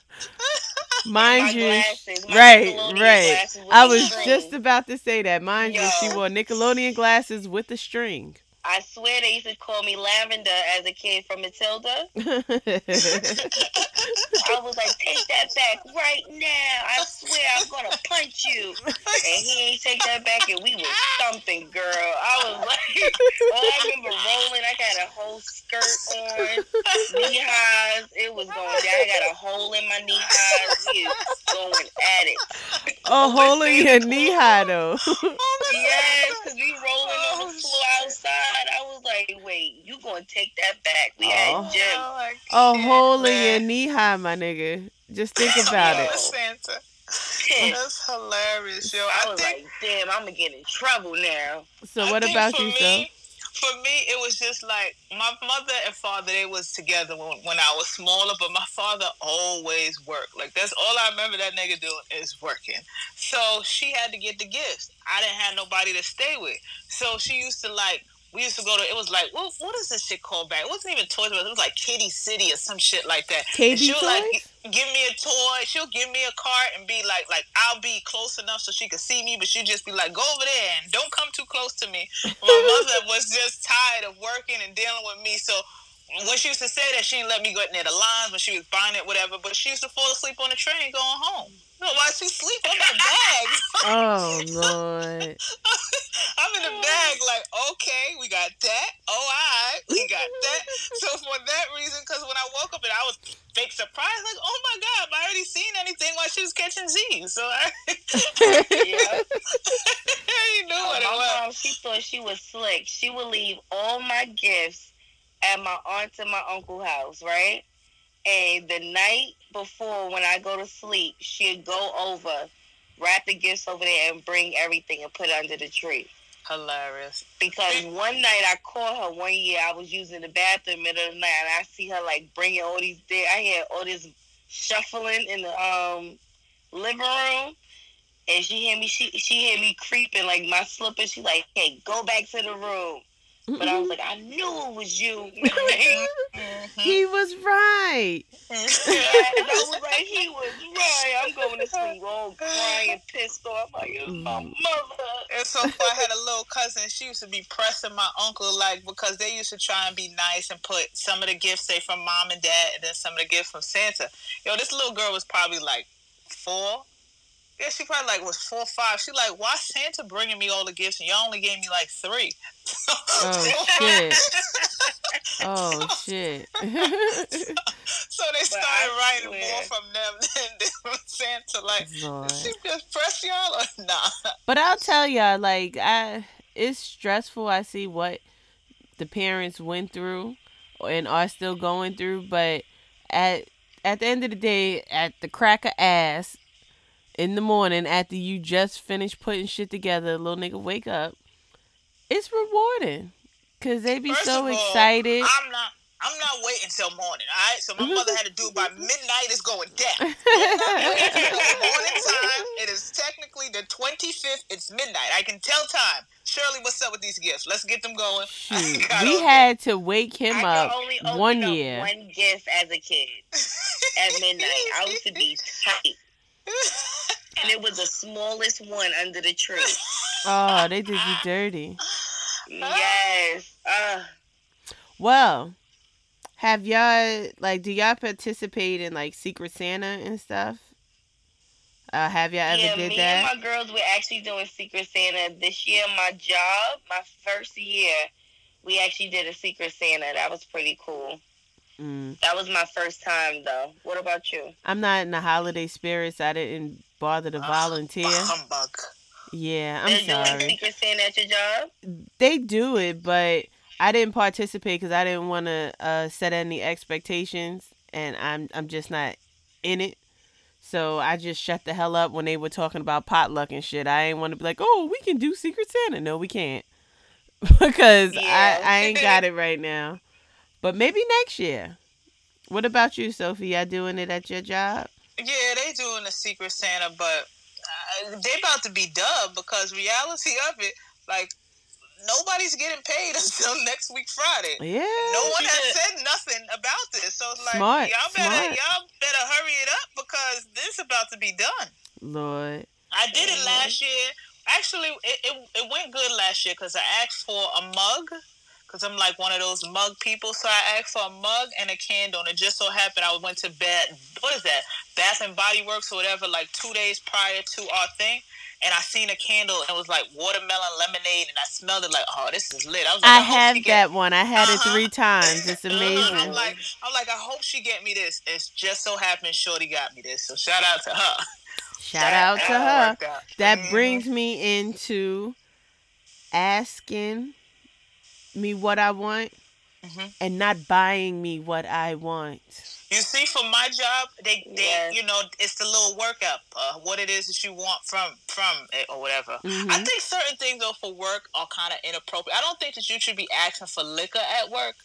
S1: Mind
S2: my
S1: you,
S2: glasses,
S1: right, right. I was
S2: string.
S1: just about to say that. Mind you, she wore Nickelodeon glasses with the string.
S2: I swear they used to call me Lavender as a kid from Matilda. <laughs> I was like, take that back right now. I swear I'm gonna punch you. And he ain't take that back and we was thumping, girl. I was like, <laughs> oh, I remember rolling. I got a whole skirt on, knee highs. It was going down. I got a hole in my knee highs. We going at it.
S1: a <laughs> hole in your knee high though.
S2: Yes, like, wait, you gonna take that back? We
S1: Oh.
S2: had gym.
S3: my
S1: A
S3: God,
S1: hole in your knee high, my nigga. Just think about
S3: Oh,
S1: it.
S3: Santa. <laughs> That's hilarious, yo.
S2: I
S3: I
S2: was
S3: think
S2: like, damn, I'm gonna get in trouble now.
S1: So
S3: I
S1: what about
S3: for
S1: you,
S3: me. For me, it was just like my mother and father. They was together when, when I was smaller, but my father always worked. Like that's all I remember that nigga doing is working. So she had to get the gifts. I didn't have nobody to stay with, so she used to like. We used to go to. It was like what? What is this shit called back? It wasn't even Toys but It was like Kiddie City or some shit like that. And she'll like give me a toy. She'll give me a cart and be like, like I'll be close enough so she can see me, but she'd just be like, go over there and don't come too close to me. My mother <laughs> was just tired of working and dealing with me, so. When she used to say that, she didn't let me go near the lines when she was buying it, whatever. But she used to fall asleep on the train going home. No, why she sleep? I'm in the bag.
S1: Oh <laughs> Lord.
S3: I'm in the bag, like, okay, we got that. Oh, all right, we got that. So for that reason, because when I woke up and I was fake surprised, like, oh my god, I already seen anything while she was catching Z's. So I, <laughs>
S2: Yeah. <laughs>
S3: I knew what it
S2: my
S3: was.
S2: mom, she thought she was slick. She would leave all my gifts at my aunt and my uncle house, right? And the night before, when I go to sleep, she'd go over, wrap the gifts over there, and bring everything and put it under the tree.
S3: Hilarious.
S2: Because one night I caught her one year, I was using the bathroom middle of the night, and I see her like bringing all these. I hear all this shuffling in the um living room, and she hear me. She she hear me creeping like my slippers. She like, hey, go back to the room. But I was like, I knew it was you. <laughs>
S3: Mm-hmm.
S1: he was right.
S2: Yes, I was like, he was right. I'm going to sleep all crying, pissed off. Like, it's my
S1: Mm.
S2: mother.
S3: And so I had a little cousin. She used to be pressing my uncle, like because they used to try and be nice and put some of the gifts, say from mom and dad, and then some of the gifts from Santa. Yo, this little girl was probably like four. Yeah, she probably like was four or five. She like, why Santa bringing me all the gifts and y'all only gave me like three?
S1: Oh <laughs> shit. Oh <laughs> shit.
S3: So <laughs> they started
S2: I
S3: writing
S2: swear.
S3: more from them than, than from Santa. Like,
S1: Lord.
S3: she just press y'all or nah?
S1: But I'll tell y'all, like, I it's stressful. I see what the parents went through and are still going through, but at at the end of the day, at the crack of ass in the morning after you just finished putting shit together, little nigga wake up. It's rewarding. Cause they be
S3: First
S1: so
S3: of all,
S1: excited.
S3: I'm not. I'm not waiting till morning. All right. So my mother had to do it by midnight. It's going down. <laughs> <laughs> morning time. It is technically the 25th. It's midnight. I can tell time. Shirley, what's up with these gifts? Let's get them going. <laughs>
S1: We
S3: all
S1: had to wake him
S2: I
S1: up
S2: could only
S1: one
S2: up
S1: year.
S2: one gift as a kid at midnight. I used to be tight, and it was the smallest one under the tree.
S1: Oh, they did you dirty.
S2: Yes. Uh,
S1: Well, have y'all like do y'all participate in like Secret Santa and stuff? Uh, have y'all ever
S2: yeah,
S1: did
S2: me
S1: that?
S2: and my girls were actually doing Secret Santa this year. My job, my first year, we actually did a Secret Santa. That was pretty cool.
S1: Mm.
S2: That was my first time though. What about you?
S1: I'm not in the holiday spirits. I didn't bother to
S3: Ah,
S1: volunteer.
S3: Humbug.
S1: Yeah, I'm
S2: They're doing
S1: sorry.
S2: Secret at your job?
S1: They do it, but I didn't participate because I didn't want to uh, set any expectations, and I'm I'm just not in it. So I just shut the hell up when they were talking about potluck and shit. I ain't want to be like, oh, we can do Secret Santa. No, we can't, <laughs> because
S2: Yeah.
S1: I I ain't got <laughs> it right now. But maybe next year. What about you, Sophie? Y'all doing it at your job?
S3: Yeah, they doing the Secret Santa, but uh, they about to be dubbed because reality of it, like nobody's getting paid <laughs> until next week Friday.
S1: Yeah.
S3: No one has said nothing about this, so it's like
S1: Smart,
S3: y'all better
S1: smart.
S3: y'all better hurry it up because this about to be done.
S1: Lord.
S3: I did it
S2: Mhm.
S3: last year. Actually, it, it, it went good last year because I asked for a mug because I'm like one of those mug people. So I asked for a mug and a candle, and it just so happened I went to bed. What is that? Bath and Body Works or whatever, like two days prior to our thing. And I seen a candle and it was like watermelon lemonade, and I smelled it like, oh, this is lit. I was like,
S1: I
S3: hope
S1: have
S3: get-
S1: that one. I had it
S3: Uh-huh.
S1: three times. <laughs> It's
S3: Mhm.
S1: amazing.
S3: I'm like, I'm like, I hope she get me this. It's just so happened Shorty got me this. So shout out to her.
S1: Shout out to
S3: That
S1: her.
S3: out.
S1: That
S3: Mhm.
S1: brings me into asking me what I want
S3: Mhm.
S1: and not buying me what I want.
S3: You see, for my job, they, they
S2: Yes.
S3: you know, it's the little workup, uh, what it is that you want from from it or whatever. I
S1: Mhm.
S3: think certain things though for work are kind of inappropriate. I don't think that you should be asking for liquor at work.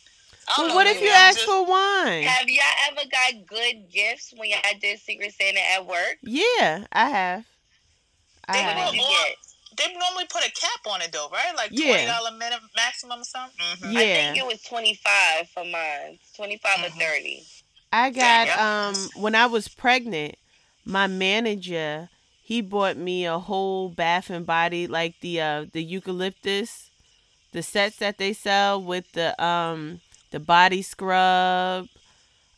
S3: I
S1: But
S3: know,
S1: what if you ask
S3: just-
S1: for wine?
S2: Have y'all ever got good gifts when y'all did Secret Santa at work?
S1: Yeah, I have. I
S3: They
S2: What
S3: will-
S1: have.
S2: did you
S3: or-
S2: get?
S3: They normally put a cap on it though, right? Like twenty dollar minimum maximum or something. hmm
S2: I think it was 25 for mine. 25
S3: Mhm.
S2: or 30.
S1: I got
S3: Yeah.
S1: um when I was pregnant, my manager he bought me a whole bath and body like the uh the eucalyptus, the sets that they sell with the um the body scrub,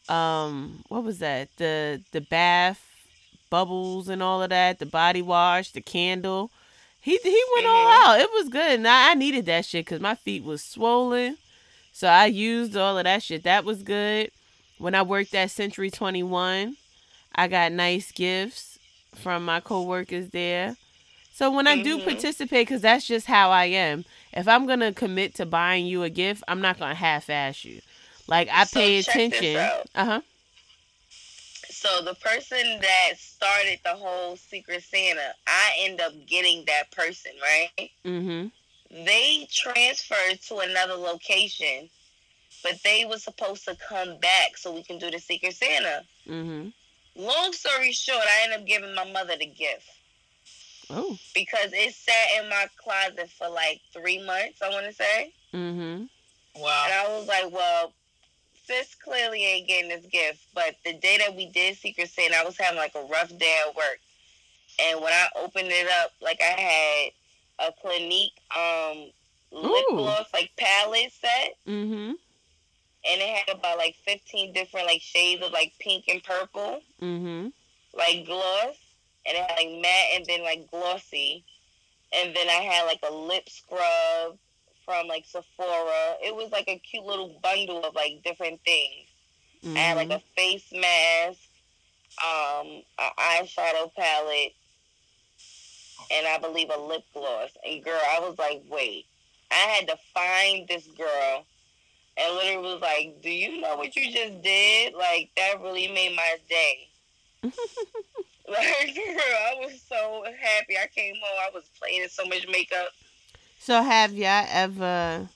S1: um what was that the the bath bubbles and all of that, the body wash, the candle. He he went all out. It was good, and I, I needed that shit because my feet was swollen. So I used all of that shit. That was good. When I worked at Century 21, I got nice gifts from my coworkers there. So when I do
S2: Mhm.
S1: participate, because that's just how I am. If I'm gonna commit to buying you a gift, I'm not gonna half-ass you. Like I
S2: So
S1: pay attention. Uh huh.
S2: So the person that started the whole Secret Santa, I end up getting that person, right?
S1: Mhm.
S2: They transferred to another location, but they were supposed to come back so we can do the Secret Santa.
S1: Mhm.
S2: Long story short, I ended up giving my mother the gift
S1: Oh.
S2: because it sat in my closet for like three months, I want to say.
S1: Mhm.
S3: Wow.
S2: And I was like, well, sis clearly ain't getting this gift. But the day that we did Secret Santa, I was having like a rough day at work. And when I opened it up, like I had a Clinique um, lip
S1: Ooh.
S2: gloss, like palette set.
S1: Mhm.
S2: And it had about like 15 different like shades of like pink and purple,
S1: Mhm.
S2: like gloss. And it had like matte and then like glossy. And then I had like a lip scrub from like Sephora. It was like a cute little bundle of like different things. I had like
S1: Mhm.
S2: a face mask, um, an eyeshadow palette, and I believe a lip gloss. And girl, I was like, wait, I had to find this girl, and literally was like, do you know what you just did? Like that really made my day. <laughs> like <laughs> girl, I was so happy. I came home, I was playing in so much makeup.
S1: So have y'all ever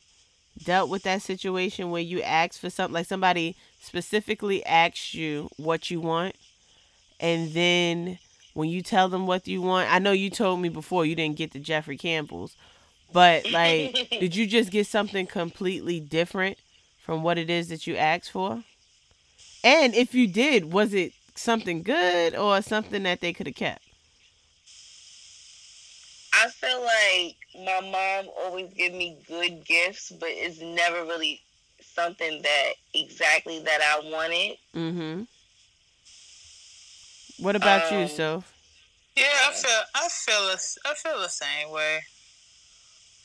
S1: dealt with that situation where you ask for something like somebody specifically asks you what you want and then when you tell them what you want I know you told me before you didn't get the Jeffrey Campbell's But like, <laughs> did you just get something completely different from what it is that you asked for? And if you did, was it something good or something that they could have kept?
S2: I feel like my mom always give me good gifts, but it's never really something that exactly that I wanted.
S1: Mm-hmm. What about you,
S2: Um,
S1: Soph?
S3: Yeah, I feel I feel the- I feel the same way.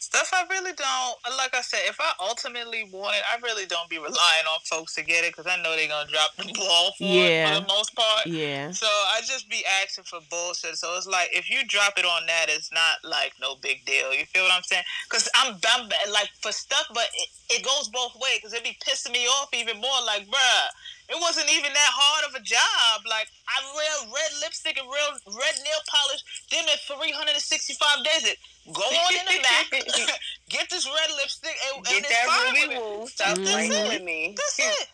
S3: Stuff I really don't like. I said, if I ultimately want it, I really don't be relying on folks to get it because I know they're gonna drop the mm, ball for it for the most part.
S1: Yeah.
S3: So I just be asking for bullshit. So it's like if you drop it on that, it's not like no big deal. You feel what I'm saying? Because I'm, I'm like for stuff, but it, it goes both ways. Because it be pissing me off even more. Like, bruh, it wasn't even that hard of a job. Like I wear red lipstick and real red nail polish. Them at 365 days. It go on in the back, <laughs> <laughs> get this red lipstick, and, and
S2: Get
S3: it's
S2: that
S3: fine
S2: Ruby
S3: with.
S2: Woo. Stop playing with me.
S3: That's it.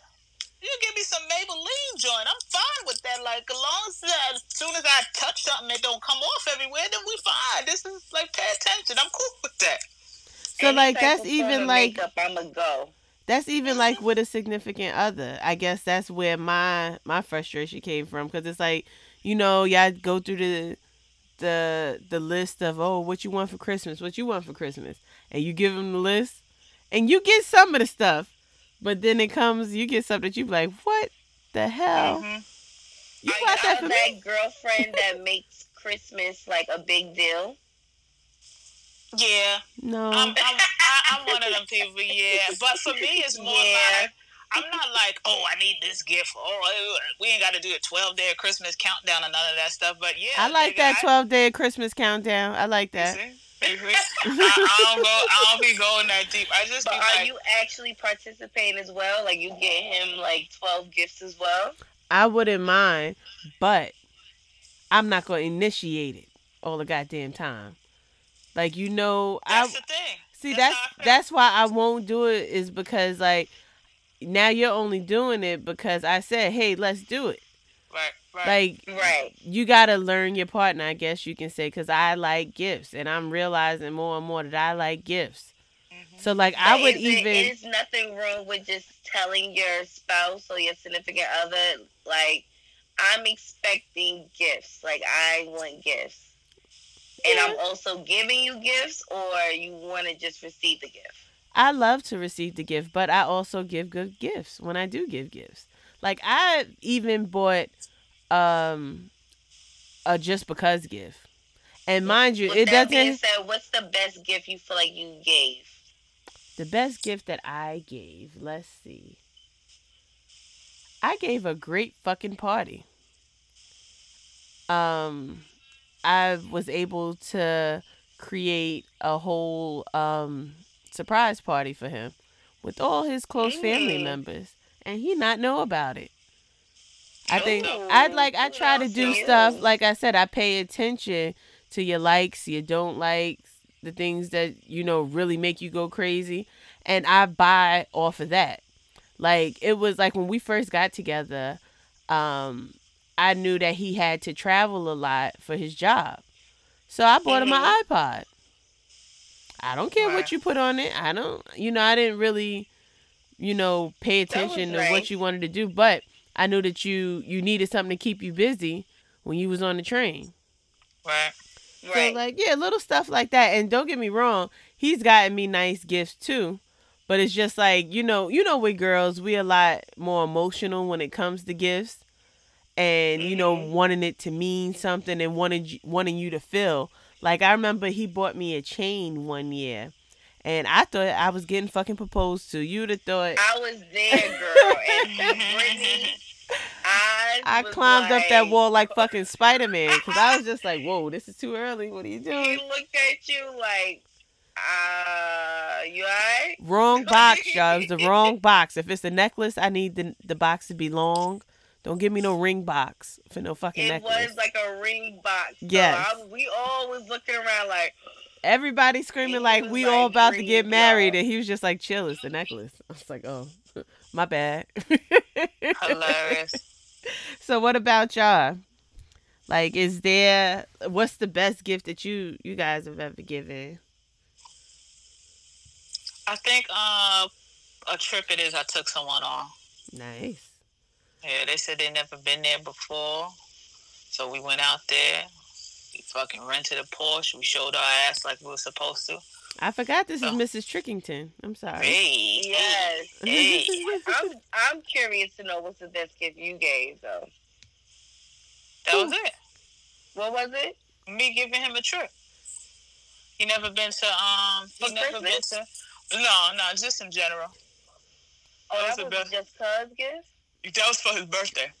S3: You give me some Maybelline joint. I'm fine with that. Like, as long as, uh, as soon as I touch something, it don't come off everywhere, then we fine. This is like, pay attention. I'm cool with that.
S1: So
S2: Any
S1: like that's even like
S2: makeup, I'ma go.
S1: That's even like with a significant other. I guess that's where my my frustration came from because it's like you know y'all go through the the the list of oh what you want for Christmas, what you want for Christmas, and you give them the list, and you get some of the stuff, but then it comes you get something that you be like what the hell
S3: Mhm.
S1: you
S2: Are
S1: got that
S2: that girlfriend that makes Christmas like a big deal?
S3: Yeah,
S1: No.
S3: I'm, I'm, I, I'm one of them people, yeah. But for me, it's more
S2: Yeah.
S3: like, I'm not like, oh, I need this gift. Oh, uh, we ain't got to do a 12 day Christmas countdown and none of that stuff. But yeah,
S1: I like
S3: nigga,
S1: that 12 day Christmas countdown. I like that.
S3: see? <laughs> You see? I, I don't go. I don't be going that deep. I just
S2: But
S3: be
S2: are
S3: like,
S2: you actually participating as well? Like you get him like twelve gifts as well?
S1: I wouldn't mind, but I'm not going to initiate it all the goddamn time. Like you know, I
S3: that's the thing.
S1: see
S3: That's
S1: that's
S3: I
S1: that's why I won't do it is because like now you're only doing it because I said, "Hey, let's do it."
S3: Right, right.
S1: Like
S2: Right.
S1: you got to learn your partner, I guess you can say cuz I like gifts and I'm realizing more and more that I like gifts.
S3: Mhm.
S1: So like I would even
S2: is nothing wrong with just telling your spouse or your significant other, like, I'm expecting gifts. Like, I want gifts. And I'm also giving you gifts, or you want to just receive the gift?
S1: I love to receive the gift, but I also give good gifts when I do give gifts. Like I even bought um a just because gift. And mind you,
S2: With
S1: it
S2: that
S1: doesn't
S2: said, what's the best gift you feel like you gave?
S1: the best gift that I gave, let's see. I gave a great fucking party. Um I was able to create a whole um surprise party for him with all his close family members and he not know about it. I think
S2: Ooh,
S1: I'd like I try to
S2: to
S1: do stuff like I said I pay attention to your likes, your don't likes, the things that you know really make you go crazy and I buy off of that. Like it was like when we first got together, um I knew that he had to travel a lot for his job. So I bought him an mm-hmm. iPod. I don't care
S3: Right.
S1: what you put on it. I don't you know, I didn't really you know, pay attention to
S2: nice.
S1: what you wanted to do, but I knew that you you needed something to keep you busy when you was on the train.
S3: right.
S2: Right.
S1: So like yeah, little stuff like that. And don't get me wrong, he's gotten me nice gifts too. But it's just like, you know, you know with girls, we a lot more emotional when it comes to gifts. And you know,
S2: Mhm.
S1: wanting it to mean something and wanting you- wanting you to feel. Like I remember he bought me a chain one year. And I thought I was getting fucking proposed to. You'd have thought
S2: I was there, girl. And Brittany, <laughs> I,
S1: I climbed up that wall like fucking Spider Man because I was just like, <laughs> whoa, this is too early. What are you doing?"
S2: He looked at you like, uh, you alright?
S1: Wrong <laughs> box, y'all. It was the wrong box. If it's the necklace, I need the the box to be long. Don't give me no ring box for no fucking necklace.
S2: It
S1: necklace.
S2: was like a ring box. So
S1: Yes.
S2: I, we all was looking around like,
S1: Everybody screaming like we
S2: like,
S1: all about to get married,
S2: y'all."
S1: and he was just like, "Chill, it's the necklace." <laughs> I was like, "Oh, <laughs> my bad." <laughs>
S3: Hilarious.
S1: so, what about y'all? Like, is there what's the best gift that you you guys have ever given?
S3: I think uh, a trip it is. I took someone on.
S1: Nice.
S3: Yeah, they said they never been there before, so we went out there. We fucking rented a Porsche. We showed our ass like we were supposed to.
S1: I forgot this is
S3: Oh.
S1: Mrs. Trickington. I'm sorry.
S3: Hey,
S2: Yes. <laughs>
S3: Hey,
S2: I'm I'm curious to know what's the best gift you gave though.
S3: that was it.
S2: What was it?
S3: Me giving him a trip. He never been to um. He
S2: For
S3: never
S2: Christmas?
S3: been to. No, no, just in general.
S2: Oh,
S3: That was
S2: that
S3: the
S2: was
S3: best.
S2: just cuz gift.
S3: That was for his birthday.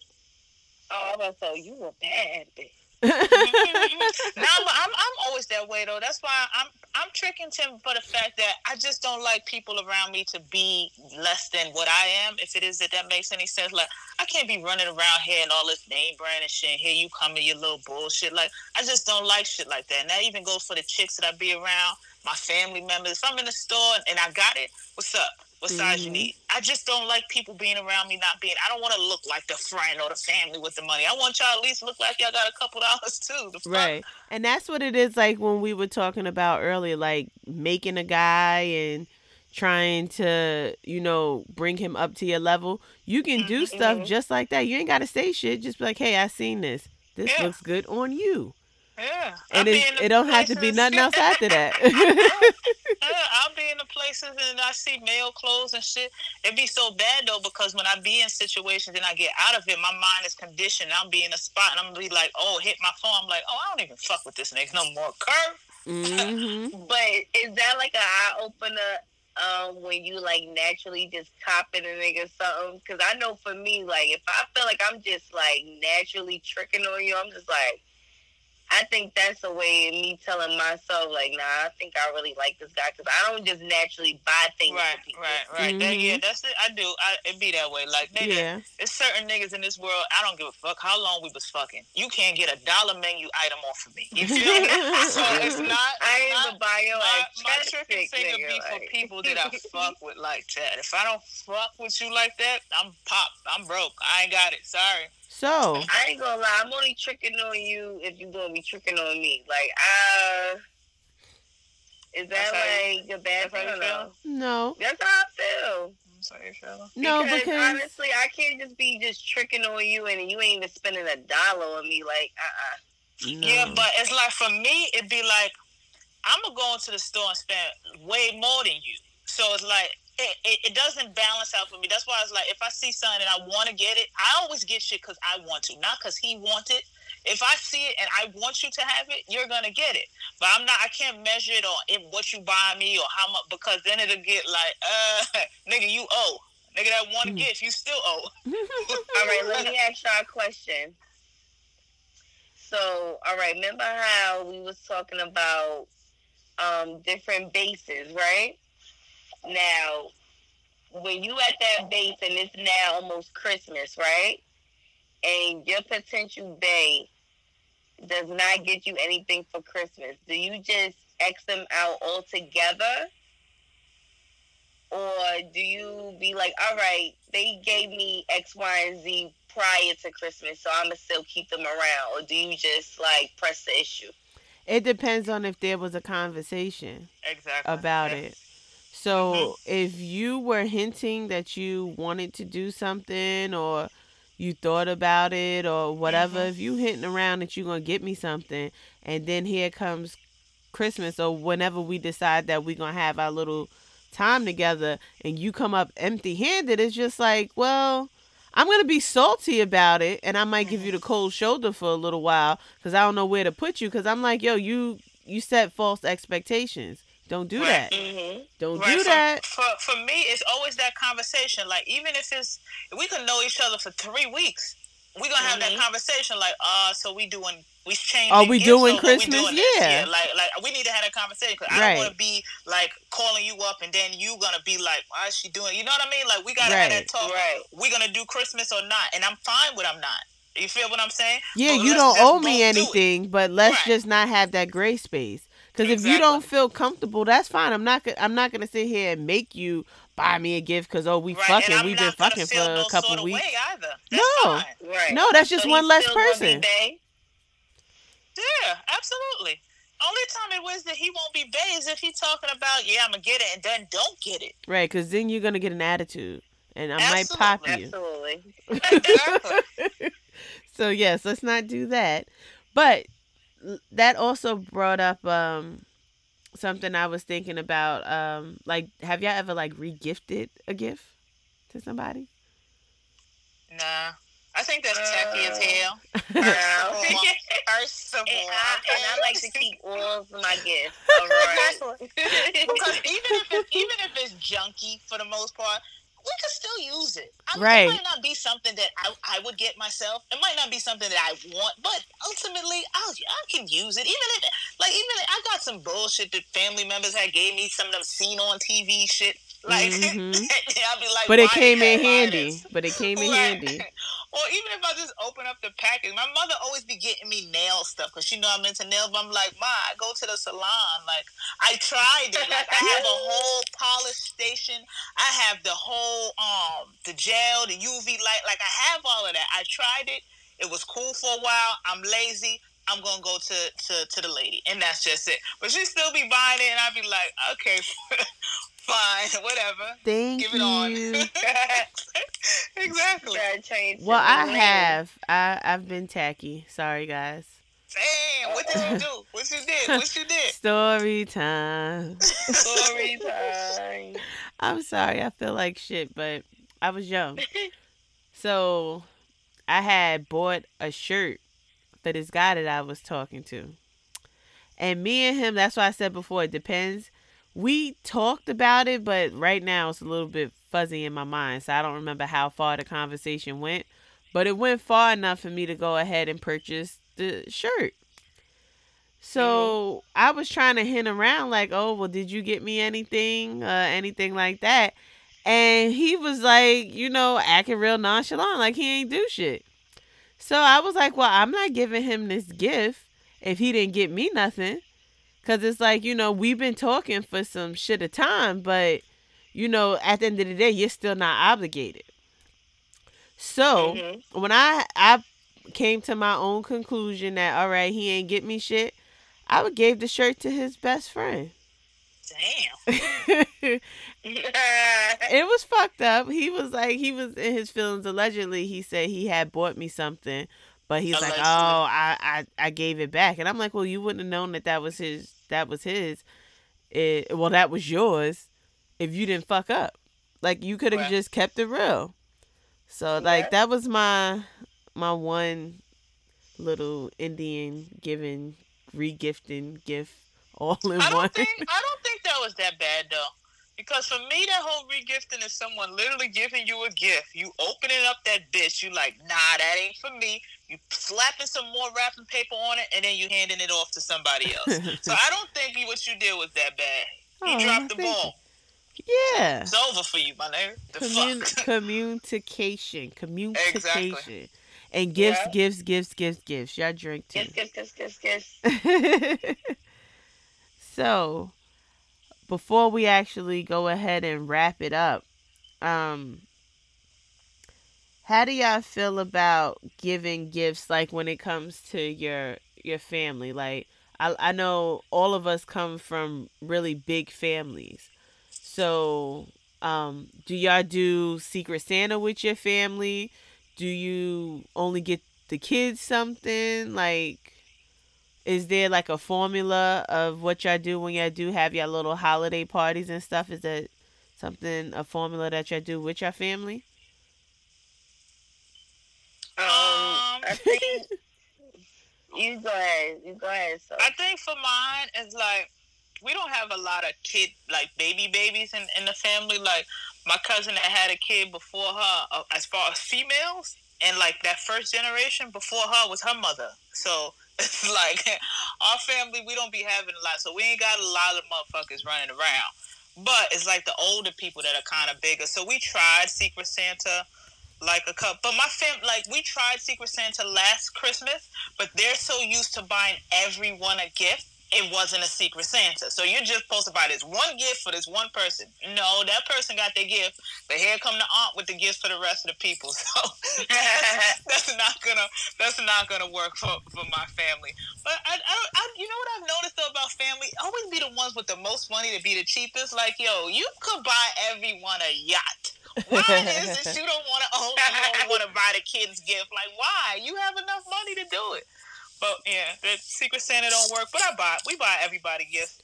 S2: Oh, I was so you were bad bitch. <laughs>
S3: no, but I'm I'm always that way though. That's why I'm I'm tricking Tim for the fact that I just don't like people around me to be less than what I am. If it is that that makes any sense, like I can't be running around here and all this name brand and shit. And here you come with your little bullshit. Like I just don't like shit like that. And that even goes for the chicks that I be around, my family members. If I'm in the store and I got it, what's up? What size you
S1: Mhm.
S3: need? I just don't like people being around me not being. I don't want to look like the friend or the family with the money. I want y'all at least look like y'all got a couple <laughs> dollars too.
S1: Right. And that's what it is like when we were talking about earlier, like making a guy and trying to, you know, bring him up to your level. You can do stuff
S2: Mhm.
S1: just like that. You ain't got to say shit. Just be like, hey, I seen this. This
S3: Yeah.
S1: looks good on you.
S3: Yeah.
S1: And it,
S3: be in the
S1: it don't have to be nothing else after <laughs> that. <laughs>
S3: The places and I see male clothes and shit. It'd be so bad though because when I be in situations and I get out of it, my mind is conditioned. I'll be in a spot and I'm gonna be like, oh, hit my phone. I'm like, oh, I don't even fuck with this nigga no more. Curve.
S1: hmm <laughs>
S2: But is that like an eye opener um, when you like naturally just copping a nigga something? Because I know for me, like if I feel like I'm just like naturally tricking on you, I'm just like, I think that's a way of me telling myself like, nah, I think I really like this guy because I don't just naturally buy things
S3: Right,
S2: for people.
S3: right, right. That,
S1: Mhm.
S3: yeah, that's it. I do. I, it be that way. Like, nigga,
S1: Yeah.
S3: there's certain niggas in this world. I don't give a fuck how long we was fucking. You can't get a dollar menu item off of me. You feel me? <laughs> <laughs> so it's <laughs> not.
S2: I ain't
S3: not-
S2: even buy your
S3: my,
S2: ass
S3: my
S2: chapstick,
S3: tricking finger
S2: nigga,
S3: be for
S2: like.
S3: people that I fuck with like that. If I don't fuck with you like that, I'm pop. I'm broke. I ain't got it. Sorry.
S1: So,
S2: I ain't gonna lie, I'm only tricking on you if you gonna be tricking on me. Like, uh, is that
S3: That's how you-
S2: like a bad
S3: that's
S2: thing or no?
S1: no.
S2: That's how I feel.
S3: I'm sorry, Trevor.
S1: No,
S2: because,
S1: because
S2: honestly, I can't just be just tricking on you and you ain't even spending a dollar on me. Like, uh, uh
S3: Yeah,
S1: no.
S3: but it's like for me, it'd be like I'm gonna go into the store and spend way more than you. So it's like it, it, it doesn't balance out for me. That's why I was like if I see something and I want to get it, I always get shit because I want to, not because he wants it. If I see it and I want you to have it, you're gonna get it. But I'm not. I can't measure it on if what you buy me or how much because then it'll get like, uh, <laughs> nigga, you owe. Nigga, that one
S1: Mm.
S3: gift, you still owe. <laughs>
S2: all right, let me ask y'all a question. So, all right, remember how we was talking about um different bases, right? Now, when you at that base and it's now almost Christmas, right? And your potential bae does not get you anything for Christmas, do you just X them out altogether? Or do you be like, all right, they gave me X, Y, and Z prior to Christmas, so I'm going to still keep them around? Or do you just like press the issue?
S1: it depends on if there was a conversation
S3: Exactly.
S1: about
S3: Yeah.
S1: it. So if you were hinting that you wanted to do something or you thought about it or whatever,
S3: Mhm.
S1: if you hinting around that you're gonna get me something and then here comes Christmas or whenever we decide that we're gonna have our little time together and you come up empty handed, it's just like, well, I'm gonna be salty about it and I might give you the cold shoulder for a little while because I don't know where to put you because I'm like, yo, you you set false expectations. Don't do
S3: Right.
S1: that.
S2: Mm-hmm.
S1: Don't
S3: Right,
S1: do
S3: for,
S1: that.
S3: For for me, it's always that conversation. Like even if it's if we can know each other for three weeks, we're gonna have that
S2: Mhm.
S3: conversation. Like, uh, so we doing we changing.
S1: Are we doing
S3: or what
S1: Christmas?
S3: doing this?
S1: Yeah.
S3: Like like we need to have that conversation. 'cause I
S1: Right.
S3: don't want to be like calling you up and then you gonna be like, why is she doing? You know what I mean? Like we gotta have that talk.
S2: Right.
S3: We're gonna do Christmas or not? And I'm fine with I'm not. You feel what I'm saying?
S1: Yeah,
S3: But
S1: you don't owe me
S3: both do it.
S1: anything, but let's
S3: Right.
S1: just not have that gray space. Because if you don't feel comfortable, that's fine. I'm not. I'm not gonna sit here and make you buy me a gift because oh we
S3: Right.
S1: fucking we've been fucking for a
S3: no
S1: couple
S3: sort of
S1: weeks.
S3: way either. That's
S1: No.
S3: fine.
S2: Right.
S1: No, that's just
S2: So
S1: one less
S2: still gonna be
S1: person.
S3: Yeah, absolutely. only time it was that he won't be bae is if he's talking about, yeah, I'm gonna get it, and then don't get it.
S1: Right, because then you're gonna get an attitude, and I might pop you.
S2: Absolutely. <laughs>
S3: Exactly.
S1: so yes, let's not do that. But that also brought up um something I was thinking about. Um, like, have y'all ever like regifted a gift to somebody?
S3: nah, I think that's tacky as
S2: Uh,
S3: hell. <laughs>
S2: No. <laughs>
S3: First of all,
S2: And I, and I like to <laughs> keep all of my gifts. All
S3: Because even if it, even if it's junky for the most part, we could still use it. I mean,
S1: Right.
S3: It might not be something that I, I would get myself. It might not be something that I want, but ultimately, I'll, I can use it. Even if, like, even if, I got some bullshit that family members had gave me some of them seen on TV shit. Like, <laughs>
S1: Mhm.
S3: I'll be like,
S1: but it came in handy.
S3: this?
S1: But it came in <laughs> handy.
S3: Or even if I just open up the package, my mother always be getting me nail stuff because she know I'm into nails. But I'm like, Ma, I go to the salon. Like, I tried it. Like, I have a <laughs> whole polish station. I have the whole um the gel, the UV light. Like, I have all of that. I tried it. It was cool for a while. I'm lazy. I'm gonna go to, to, to the lady, and that's just it. But she still be buying it, and I'd be like, okay, <laughs> fine, <laughs> whatever.
S1: Thank
S3: Give it on.
S1: you. <laughs>
S3: exactly.
S1: Well, I
S2: name.
S1: have. I I've been tacky. Sorry, guys.
S3: Damn, what did you do? What you did? What you did? <laughs>
S1: Story time.
S2: Story time.
S1: I'm sorry. I feel like shit, but I was young. So I had bought a shirt for this guy that I was talking to. And me and him, that's why I said before, it depends. We talked about it, but right now it's a little bit fuzzy in my mind. So I don't remember how far the conversation went. But it went far enough for me to go ahead and purchase the shirt. So I was trying to hint around, like, oh, well, did you get me anything? Uh, anything like that? And he was like, you know, acting real nonchalant, like he ain't do shit. So I was like, well, I'm not giving him this gift if he didn't get me nothing. Cause it's like, you know, we've been talking for some shit of time, but you know, at the end of the day, you're still not obligated. So
S2: Mhm.
S1: when I I came to my own conclusion that all right, he ain't get me shit, I would gave the shirt to his best friend.
S3: Damn. <laughs>
S1: it was fucked up. He was like he was in his feelings. Allegedly, he said he had bought me something, but he's like, "Oh, I, I I gave it back," and I'm like, "Well, you wouldn't have known that that was his. That was his. It, well, that was yours. If you didn't fuck up, like you could have
S3: Right.
S1: just kept it real." So like that was my my one little Indian giving regifting gift all in
S3: I
S1: one.
S3: don't think <laughs> I don't think that was that bad though. Because for me, that whole regifting is someone literally giving you a gift. You opening up that bitch, you like, nah, that ain't for me. You slapping some more wrapping paper on it, and then you handing it off to somebody else. <laughs> so I don't think what you did was that bad. You
S1: Oh,
S3: dropped the ball.
S1: yeah.
S3: It's over for you, my nigga. The
S1: Commun-
S3: fuck.
S1: communication, <laughs> communication,
S3: Exactly.
S1: and gifts,
S2: Yeah.
S1: gifts, gifts, gifts, gifts. Y'all drink too.
S2: Kiss, kiss, kiss, kiss, kiss.
S1: so, before we actually go ahead and wrap it up, um, how do y'all feel about giving gifts? Like when it comes to your your family, like I I know all of us come from really big families, so um, do y'all do Secret Santa with your family? Do you only get the kids something? Like, is there like a formula of what y'all do when y'all do have your little holiday parties and stuff? Is that something, a formula that y'all do with your family?
S2: Um, I <laughs> think you go ahead. You go ahead. So
S3: I think for mine, it's like we don't have a lot of kid like baby babies in, in the family. Like my cousin that had a kid before her, uh, as far as females, and like that first generation before her was her mother. So <laughs> it's like our family, we don't be having a lot. So we ain't got a lot of motherfuckers running around. But it's like the older people that are kind of bigger. So we tried Secret Santa like a cup. But my fam, like we tried Secret Santa last Christmas, but they're so used to buying everyone a gift. It wasn't a Secret Santa. So you're just supposed to buy this one gift for this one person. No, that person got their gift, but here come the aunt with the gifts for the rest of the people. <laughs> So <laughs> that's not gonna that's not gonna work for, for my family. But I, I, I you know what I've noticed though about family, always be the ones with the most money to be the cheapest. Like, yo, you could buy everyone a yacht. Why <laughs> is it you don't want to own? You don't want to buy the <laughs> kids gift? Like, why? You have enough money to do it. But yeah, the Secret Santa don't work. But I buy. We buy everybody gifts.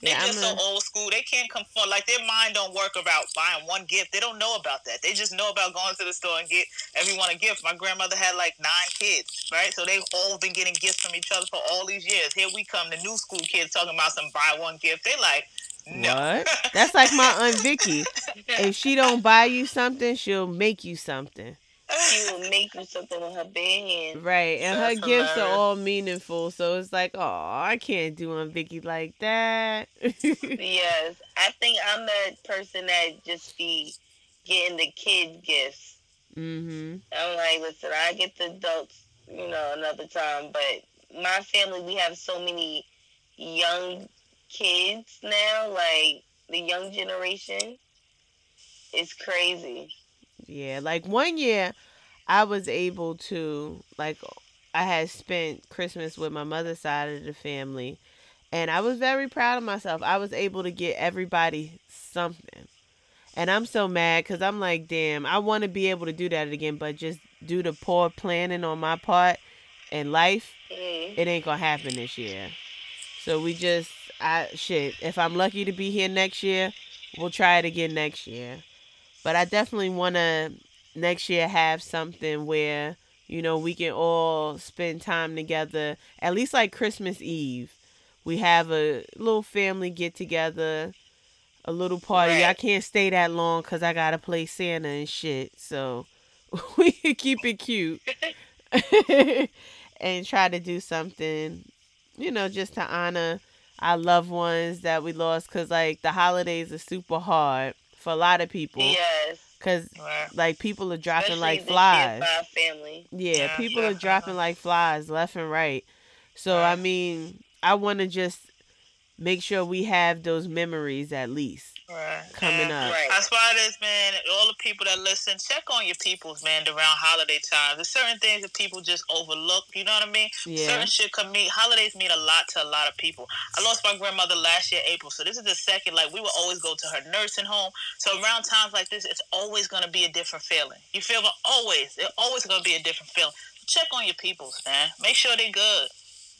S3: They're
S1: Yeah,
S3: just
S1: I'm
S3: so
S1: a-
S3: old school. They can't conform. Like their mind don't work about buying one gift. They don't know about that. They just know about going to the store and get everyone a gift. My grandmother had like nine kids, right? So they've all been getting gifts from each other for all these years. Here we come, the new school kids talking about some buy one gift. They like.
S1: What? <laughs> That's like my aunt Vicky. If she don't buy you something, she'll make you something.
S2: She will make you something with her bare hands.
S1: Right, and
S3: That's
S1: her gifts are all meaningful, so it's like, oh, I can't do on Vicky like that. <laughs>
S2: Yes, I think I'm that person that just be getting the kids gifts.
S1: mhm.
S2: I'm like, listen, I get the adults, you know, another time. But my family, we have so many young kids now. Like the young generation, it's crazy.
S1: Yeah, like one year, I was able to like, I had spent Christmas with my mother's side of the family, and I was very proud of myself. I was able to get everybody something, and I'm so mad because I'm like, damn, I want to be able to do that again, but just due to poor planning on my part in life,
S2: Mm.
S1: it ain't gonna happen this year. So we just, I shit. If I'm lucky to be here next year, we'll try it again next year. But I definitely want to next year have something where you know we can all spend time together. At least like Christmas Eve, we have a little family get together, a little party. I can't stay that long because I gotta play Santa and shit. So <laughs> we can keep it cute <laughs> <laughs> and try to do something, you know, just to honor our loved ones that we lost. Cause like the holidays are super hard for a lot of people.
S2: Yes.
S1: Cause
S3: Right.
S1: like people are dropping
S2: Especially
S1: like flies.
S2: family.
S1: Yeah,
S3: Yeah,
S1: people
S3: yeah,
S1: are dropping like flies left and right. So I mean, I want to just make sure we have those memories at least
S3: Right.
S1: coming
S3: Yeah.
S1: up.
S2: Right.
S3: That's why it is, man. All the people that listen, check on your peoples, man, around holiday times. There's certain things that people just overlook. You know what I mean?
S1: Yeah.
S3: Certain shit can mean holidays mean a lot to a lot of people. I lost my grandmother last year, April. So this is the second. Like we will always go to her nursing home. So around times like this, it's always gonna be a different feeling. You feel me? Always. It's always gonna be a different feeling. Check on your peoples, man. Make sure they're good.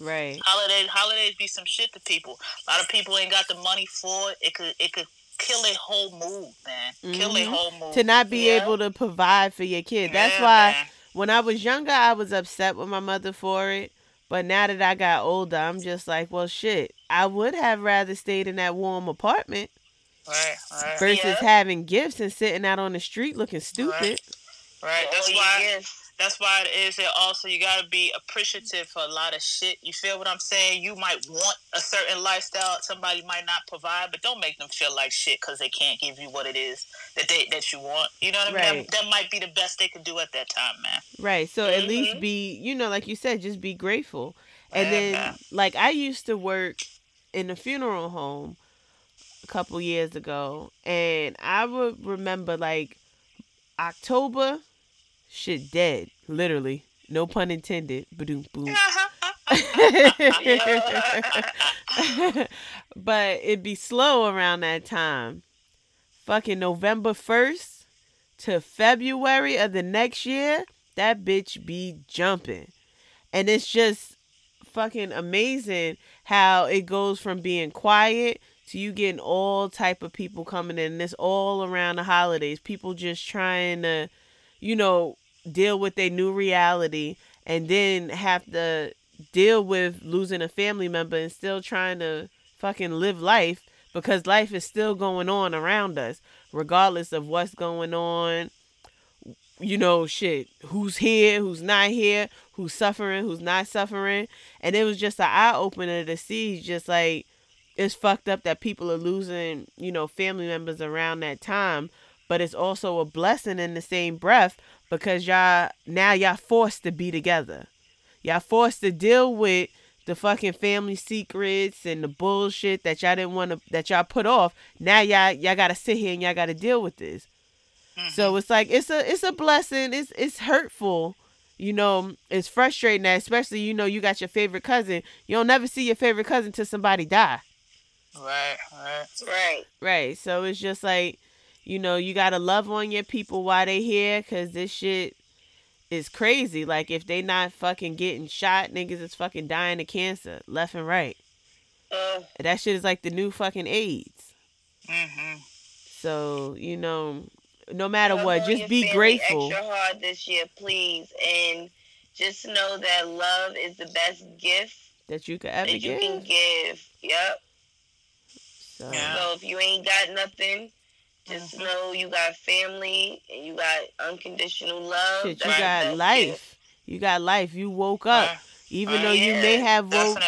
S1: Right.
S3: Holidays, holidays be some shit to people. A lot of people ain't got the money for it. It could, it could kill a whole mood, man. Kill a
S1: Mhm.
S3: whole mood.
S1: To not be
S2: Yeah.
S1: able to provide for your kid. That's
S3: Yeah,
S1: why
S3: man.
S1: when I was younger, I was upset with my mother for it. But now that I got older, I'm just like, well, shit. I would have rather stayed in that warm apartment
S3: Right, right,
S1: versus
S2: Yeah.
S1: having gifts and sitting out on the street looking stupid.
S3: right. That's
S2: All your
S3: why. That's why it is. It also you gotta be appreciative for a lot of shit. You feel what I'm saying? You might want a certain lifestyle. Somebody might not provide, but don't make them feel like shit because they can't give you what it is that they that you want. You know what I mean? That, that might be the best they could do at that time, man.
S1: Right. So at least
S2: Mhm.
S1: be, you know, like you said, just be grateful. And
S3: Yeah,
S1: then,
S3: man.
S1: like, I used to work in a funeral home a couple years ago, and I would remember, like, October, shit dead, literally. No pun intended. Boom, <laughs> but it'd be slow around that time. Fucking November 1st to February of the next year, that bitch be jumping. And it's just fucking amazing how it goes from being quiet to you getting all type of people coming in. And it's all around the holidays. People just trying to, you know, deal with their new reality and then have to deal with losing a family member and still trying to fucking live life because life is still going on around us regardless of what's going on. You know shit who's here who's not here who's suffering who's not suffering. And it was just an eye-opener to see just like it's fucked up that people are losing you know family members around that time but it's also a blessing in the same breath because y'all now y'all forced to be together y'all forced to deal with the fucking family secrets and the bullshit that y'all didn't want to that y'all put off now y'all y'all gotta sit here and y'all gotta deal with this
S3: Mm-hmm.
S1: so it's like it's a it's a blessing it's it's hurtful you know, it's frustrating that especially you know you got your favorite cousin. You'll never see your favorite cousin till somebody die.
S3: Right, right.
S2: Right.
S1: Right. So it's just like, you know, you gotta love on your people while they here, cause this shit is crazy. Like if they not fucking getting shot, niggas is fucking dying of cancer left and right.
S2: Uh,
S1: That shit is like the new fucking AIDS.
S3: Mm-hmm.
S1: So you know, no matter what, just be grateful.
S2: Extra hard this year, please, and just know that love is the best gift
S1: that you could ever
S2: that you
S1: give.
S2: can give. Yep.
S1: So.
S2: So if you ain't got nothing, just
S3: Mhm.
S2: know you got family and you got unconditional love.
S1: shit, you got life.
S2: gift.
S1: You got life. You woke up,
S3: Right.
S1: even
S3: Right.
S1: though you may have woke,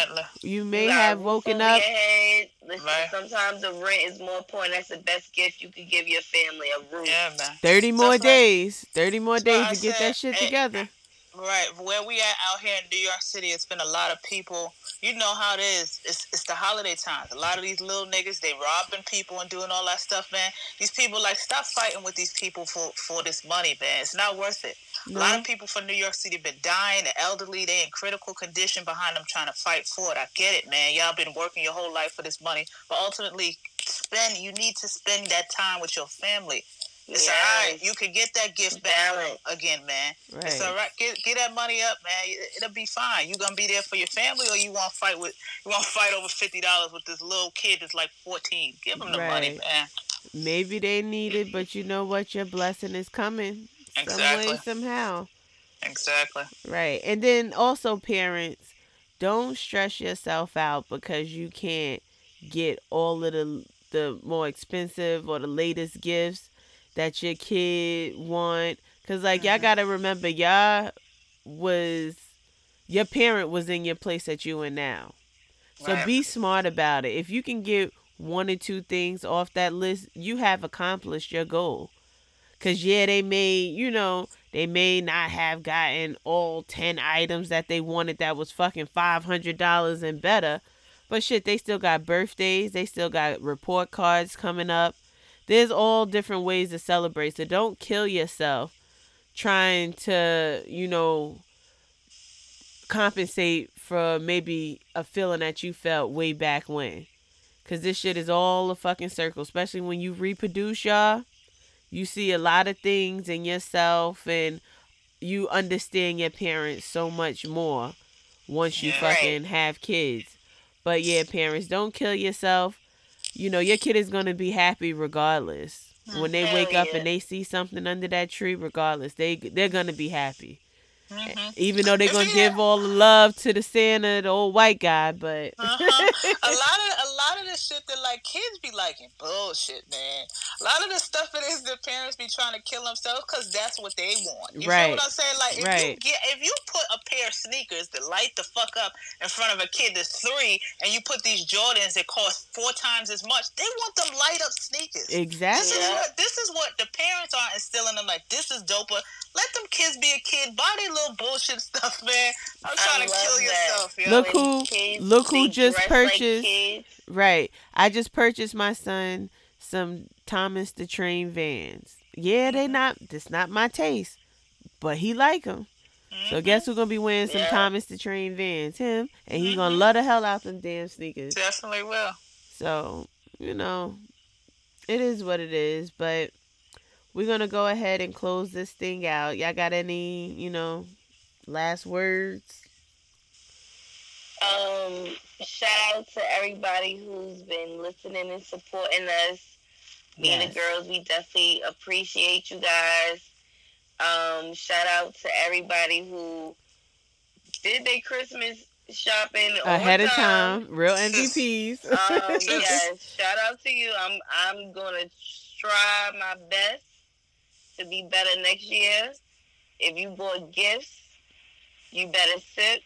S1: you
S2: You
S1: may
S2: a
S1: have woken up.
S2: Head. Listen, sometimes the rent is more important. That's the best gift you could give your family. A roof.
S3: Yeah, man.
S1: 30 more
S3: That's
S1: days. 30 more days to get
S3: said,
S1: that shit
S3: eh,
S1: together.
S3: Right, where we at out here in New York City, it's been a lot of people. You know how it is. It's it's the holiday times. A lot of these little niggas, they robbing people and doing all that stuff, man. These people like stop fighting with these people for for this money, man. It's not worth it. A lot of people from New York City been dying. The elderly, they in critical condition behind them trying to fight for it. I get it, man. Y'all been working your whole life for this money, but ultimately, spend. You need to spend that time with your family. It's all right. You can get that gift back again, man.
S1: Right.
S3: It's all right. Get get that money up, man. It- It'll be fine. You gonna be there for your family, or you want to fight with you want to fight over fifty dollars with this little kid that's like fourteen. Give him the money, man.
S1: Maybe they need it, but you know what? Your blessing is coming. Some
S3: Exactly.
S1: way, somehow.
S3: Exactly.
S1: Right. And then also, parents, don't stress yourself out because you can't get all of the the more expensive or the latest gifts that your kid want. Cause like y'all
S3: Mhm.
S1: gotta remember, y'all was your parent was in your place that you in now. So
S3: Right.
S1: be smart about it. If you can get one or two things off that list, you have accomplished your goal. Cause yeah, they may, you know, they may not have gotten all ten items that they wanted that was fucking five hundred dollars and better. But shit, they still got birthdays, they still got report cards coming up. There's all different ways to celebrate. So don't kill yourself trying to, you know, compensate for maybe a feeling that you felt way back when. Cause this shit is all a fucking circle, especially when you reproduce, y'all. You see a lot of things in yourself, and you understand your parents so much more once you
S3: Yeah.
S1: fucking have kids. But yeah, parents, don't kill yourself. You know your kid is gonna be happy regardless. When they
S2: Hell
S1: wake up and they see something under that tree, regardless, they they're gonna be happy.
S3: Mhm.
S1: Even though they're gonna
S3: you
S1: give all the love to the Santa, the old white guy, but
S3: Uh-huh. <laughs> a lot of a lot of the shit that like kids be liking bullshit, man. A lot of the stuff it is the parents be trying to kill themselves because that's what they want. You
S1: Right.
S3: feel what I'm saying? Like if you get if you put a pair of sneakers that light the fuck up in front of a kid that's three, and you put these Jordans that cost four times as much, they want them light up sneakers.
S1: Exactly.
S3: This
S2: is
S3: what this is what the parents are instilling them like this is doper. Let them kids be a kid. Buy their little bullshit stuff, man. I'm
S2: I
S3: trying to kill
S2: that.
S3: yourself, yo.
S1: Look
S2: When
S1: who-
S2: kids,
S1: look who just
S2: dress like
S1: purchased- Right. I just purchased my son some Thomas the Train Vans. Yeah, they not. That's not my taste, but he like them. So
S3: Mhm.
S1: guess who's gonna be wearing some
S2: Yeah.
S1: Thomas the Train Vans? Him, and he gonna
S3: Mhm.
S1: love the hell out them damn sneakers.
S3: definitely will.
S1: So you know, it is what it is. But we're gonna go ahead and close this thing out. Y'all got any, you know, last words?
S2: Um, shout out to everybody who's been listening and supporting us. Me and the girls, we definitely appreciate you guys. Um, shout out to everybody who did their Christmas shopping
S1: Ahead of time, real <laughs> MVPs.
S2: Um, <laughs> yes, shout out to you. I'm I'm gonna try my best to be better next year. If you bought gifts, you better sip.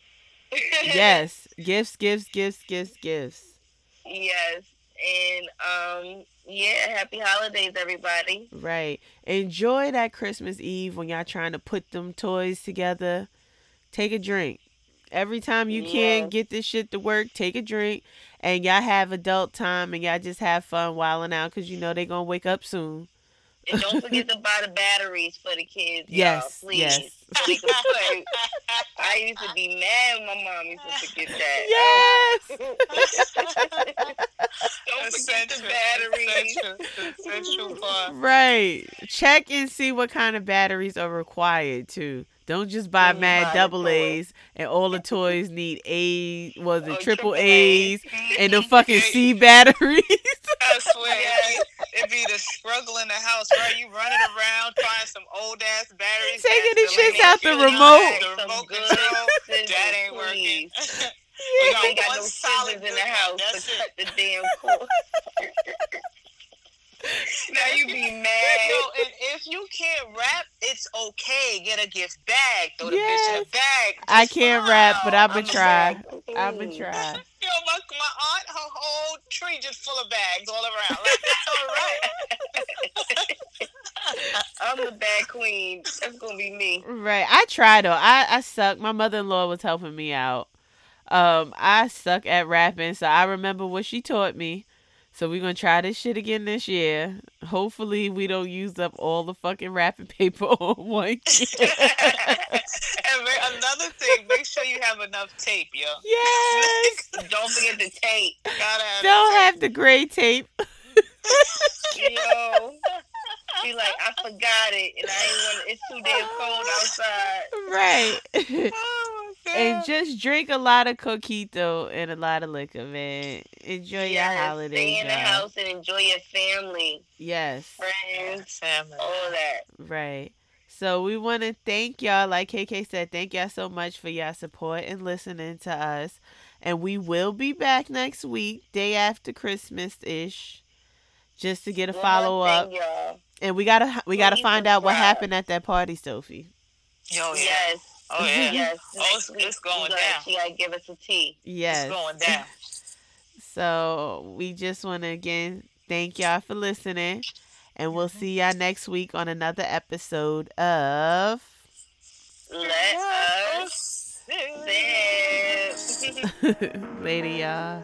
S2: <laughs>
S1: yes, gifts, gifts, gifts, gifts, gifts.
S2: Yes. And um yeah, happy holidays everybody.
S1: Right. Enjoy that Christmas Eve when y'all trying to put them toys together. Take a drink. Every time you can get this shit to work, take a drink. And y'all have adult time and y'all just have fun wilding out because you know they going to wake up soon.
S2: And don't forget to buy the batteries for the kids.
S1: Yes,
S2: y'all, please.
S1: yes.
S2: So we can play. I used to be mad when my mom used to forget that.
S1: Yes. <laughs>
S2: don't forget the batteries.
S3: Essential part.
S1: Right. Check and see what kind of batteries are required too. Don't just buy
S2: When you
S1: mad
S2: buy
S1: double. A's and all the toys need A was it
S2: Oh,
S1: triple
S2: triple
S1: A's
S2: A's.
S1: and the fucking C batteries.
S3: I swear,
S2: Yes.
S3: it be the struggle in the house, right? You running around, find some old ass batteries.
S1: Taking
S3: that's
S1: the shits out the remote.
S3: The remote control, that ain't working.
S2: please. <laughs>
S3: We
S2: We
S3: got
S2: ain't got
S3: one
S2: no
S3: solid
S2: in the house
S3: That's
S2: to
S3: it.
S2: cut the damn cord. <laughs> <laughs> now you be mad.
S3: Yo, and if you can't wrap, it's okay. Get a gift bag. Throw the bitch in
S1: Yes.
S3: a bag.
S1: I can't wrap, but. I'ma
S2: I'm a
S1: try. I'ma try. <laughs>
S3: Yo, my, my aunt, her whole tree just full of bags all around. Like, it's all right. <laughs>
S2: I'm the bad queen. That's gonna be me.
S1: Right. I try though. I I suck. My mother in law was helping me out. Um, I suck at wrapping, so I remember what she taught me. So we're gonna try this shit again this year. Hopefully we don't use up all the fucking wrapping paper <laughs> on one. <laughs>
S3: and another thing, make sure you have enough tape, yo.
S1: yes. <laughs>
S2: Don't forget the tape.
S3: Gotta have
S1: Don't
S3: the
S1: have the gray tape.
S2: Yo. Be like, I forgot it and I ain't want it's too damn cold outside.
S1: Right.
S3: Tape. My
S1: and <laughs> just drink a lot of coquito and a lot of liquor, man. Enjoy your
S2: Yes,
S1: holidays.
S2: Stay in the
S1: y'all.
S2: house and enjoy your family,
S1: Yes.
S2: friends,
S3: Family.
S2: all that.
S1: Right. So we want to thank y'all, like KK said, thank y'all so much for y'all support and listening to us. And we will be back next week, day after Christmas ish, just to get a follow up. And we gotta we gotta
S2: Please
S1: find out what happened at that party, Sophie.
S3: Yo, yeah.
S2: Yes.
S3: Oh, <laughs> yeah.
S2: Yes.
S3: Oh, it's- it's going
S2: we gotta-
S3: down.
S2: She gotta give us a tea.
S1: Yes.
S3: It's going <laughs> down.
S1: So we just want to again thank y'all for listening, and we'll
S2: Mm-hmm.
S1: see y'all next week on another episode of.
S2: Let us sip. <laughs>
S1: Later, y'all.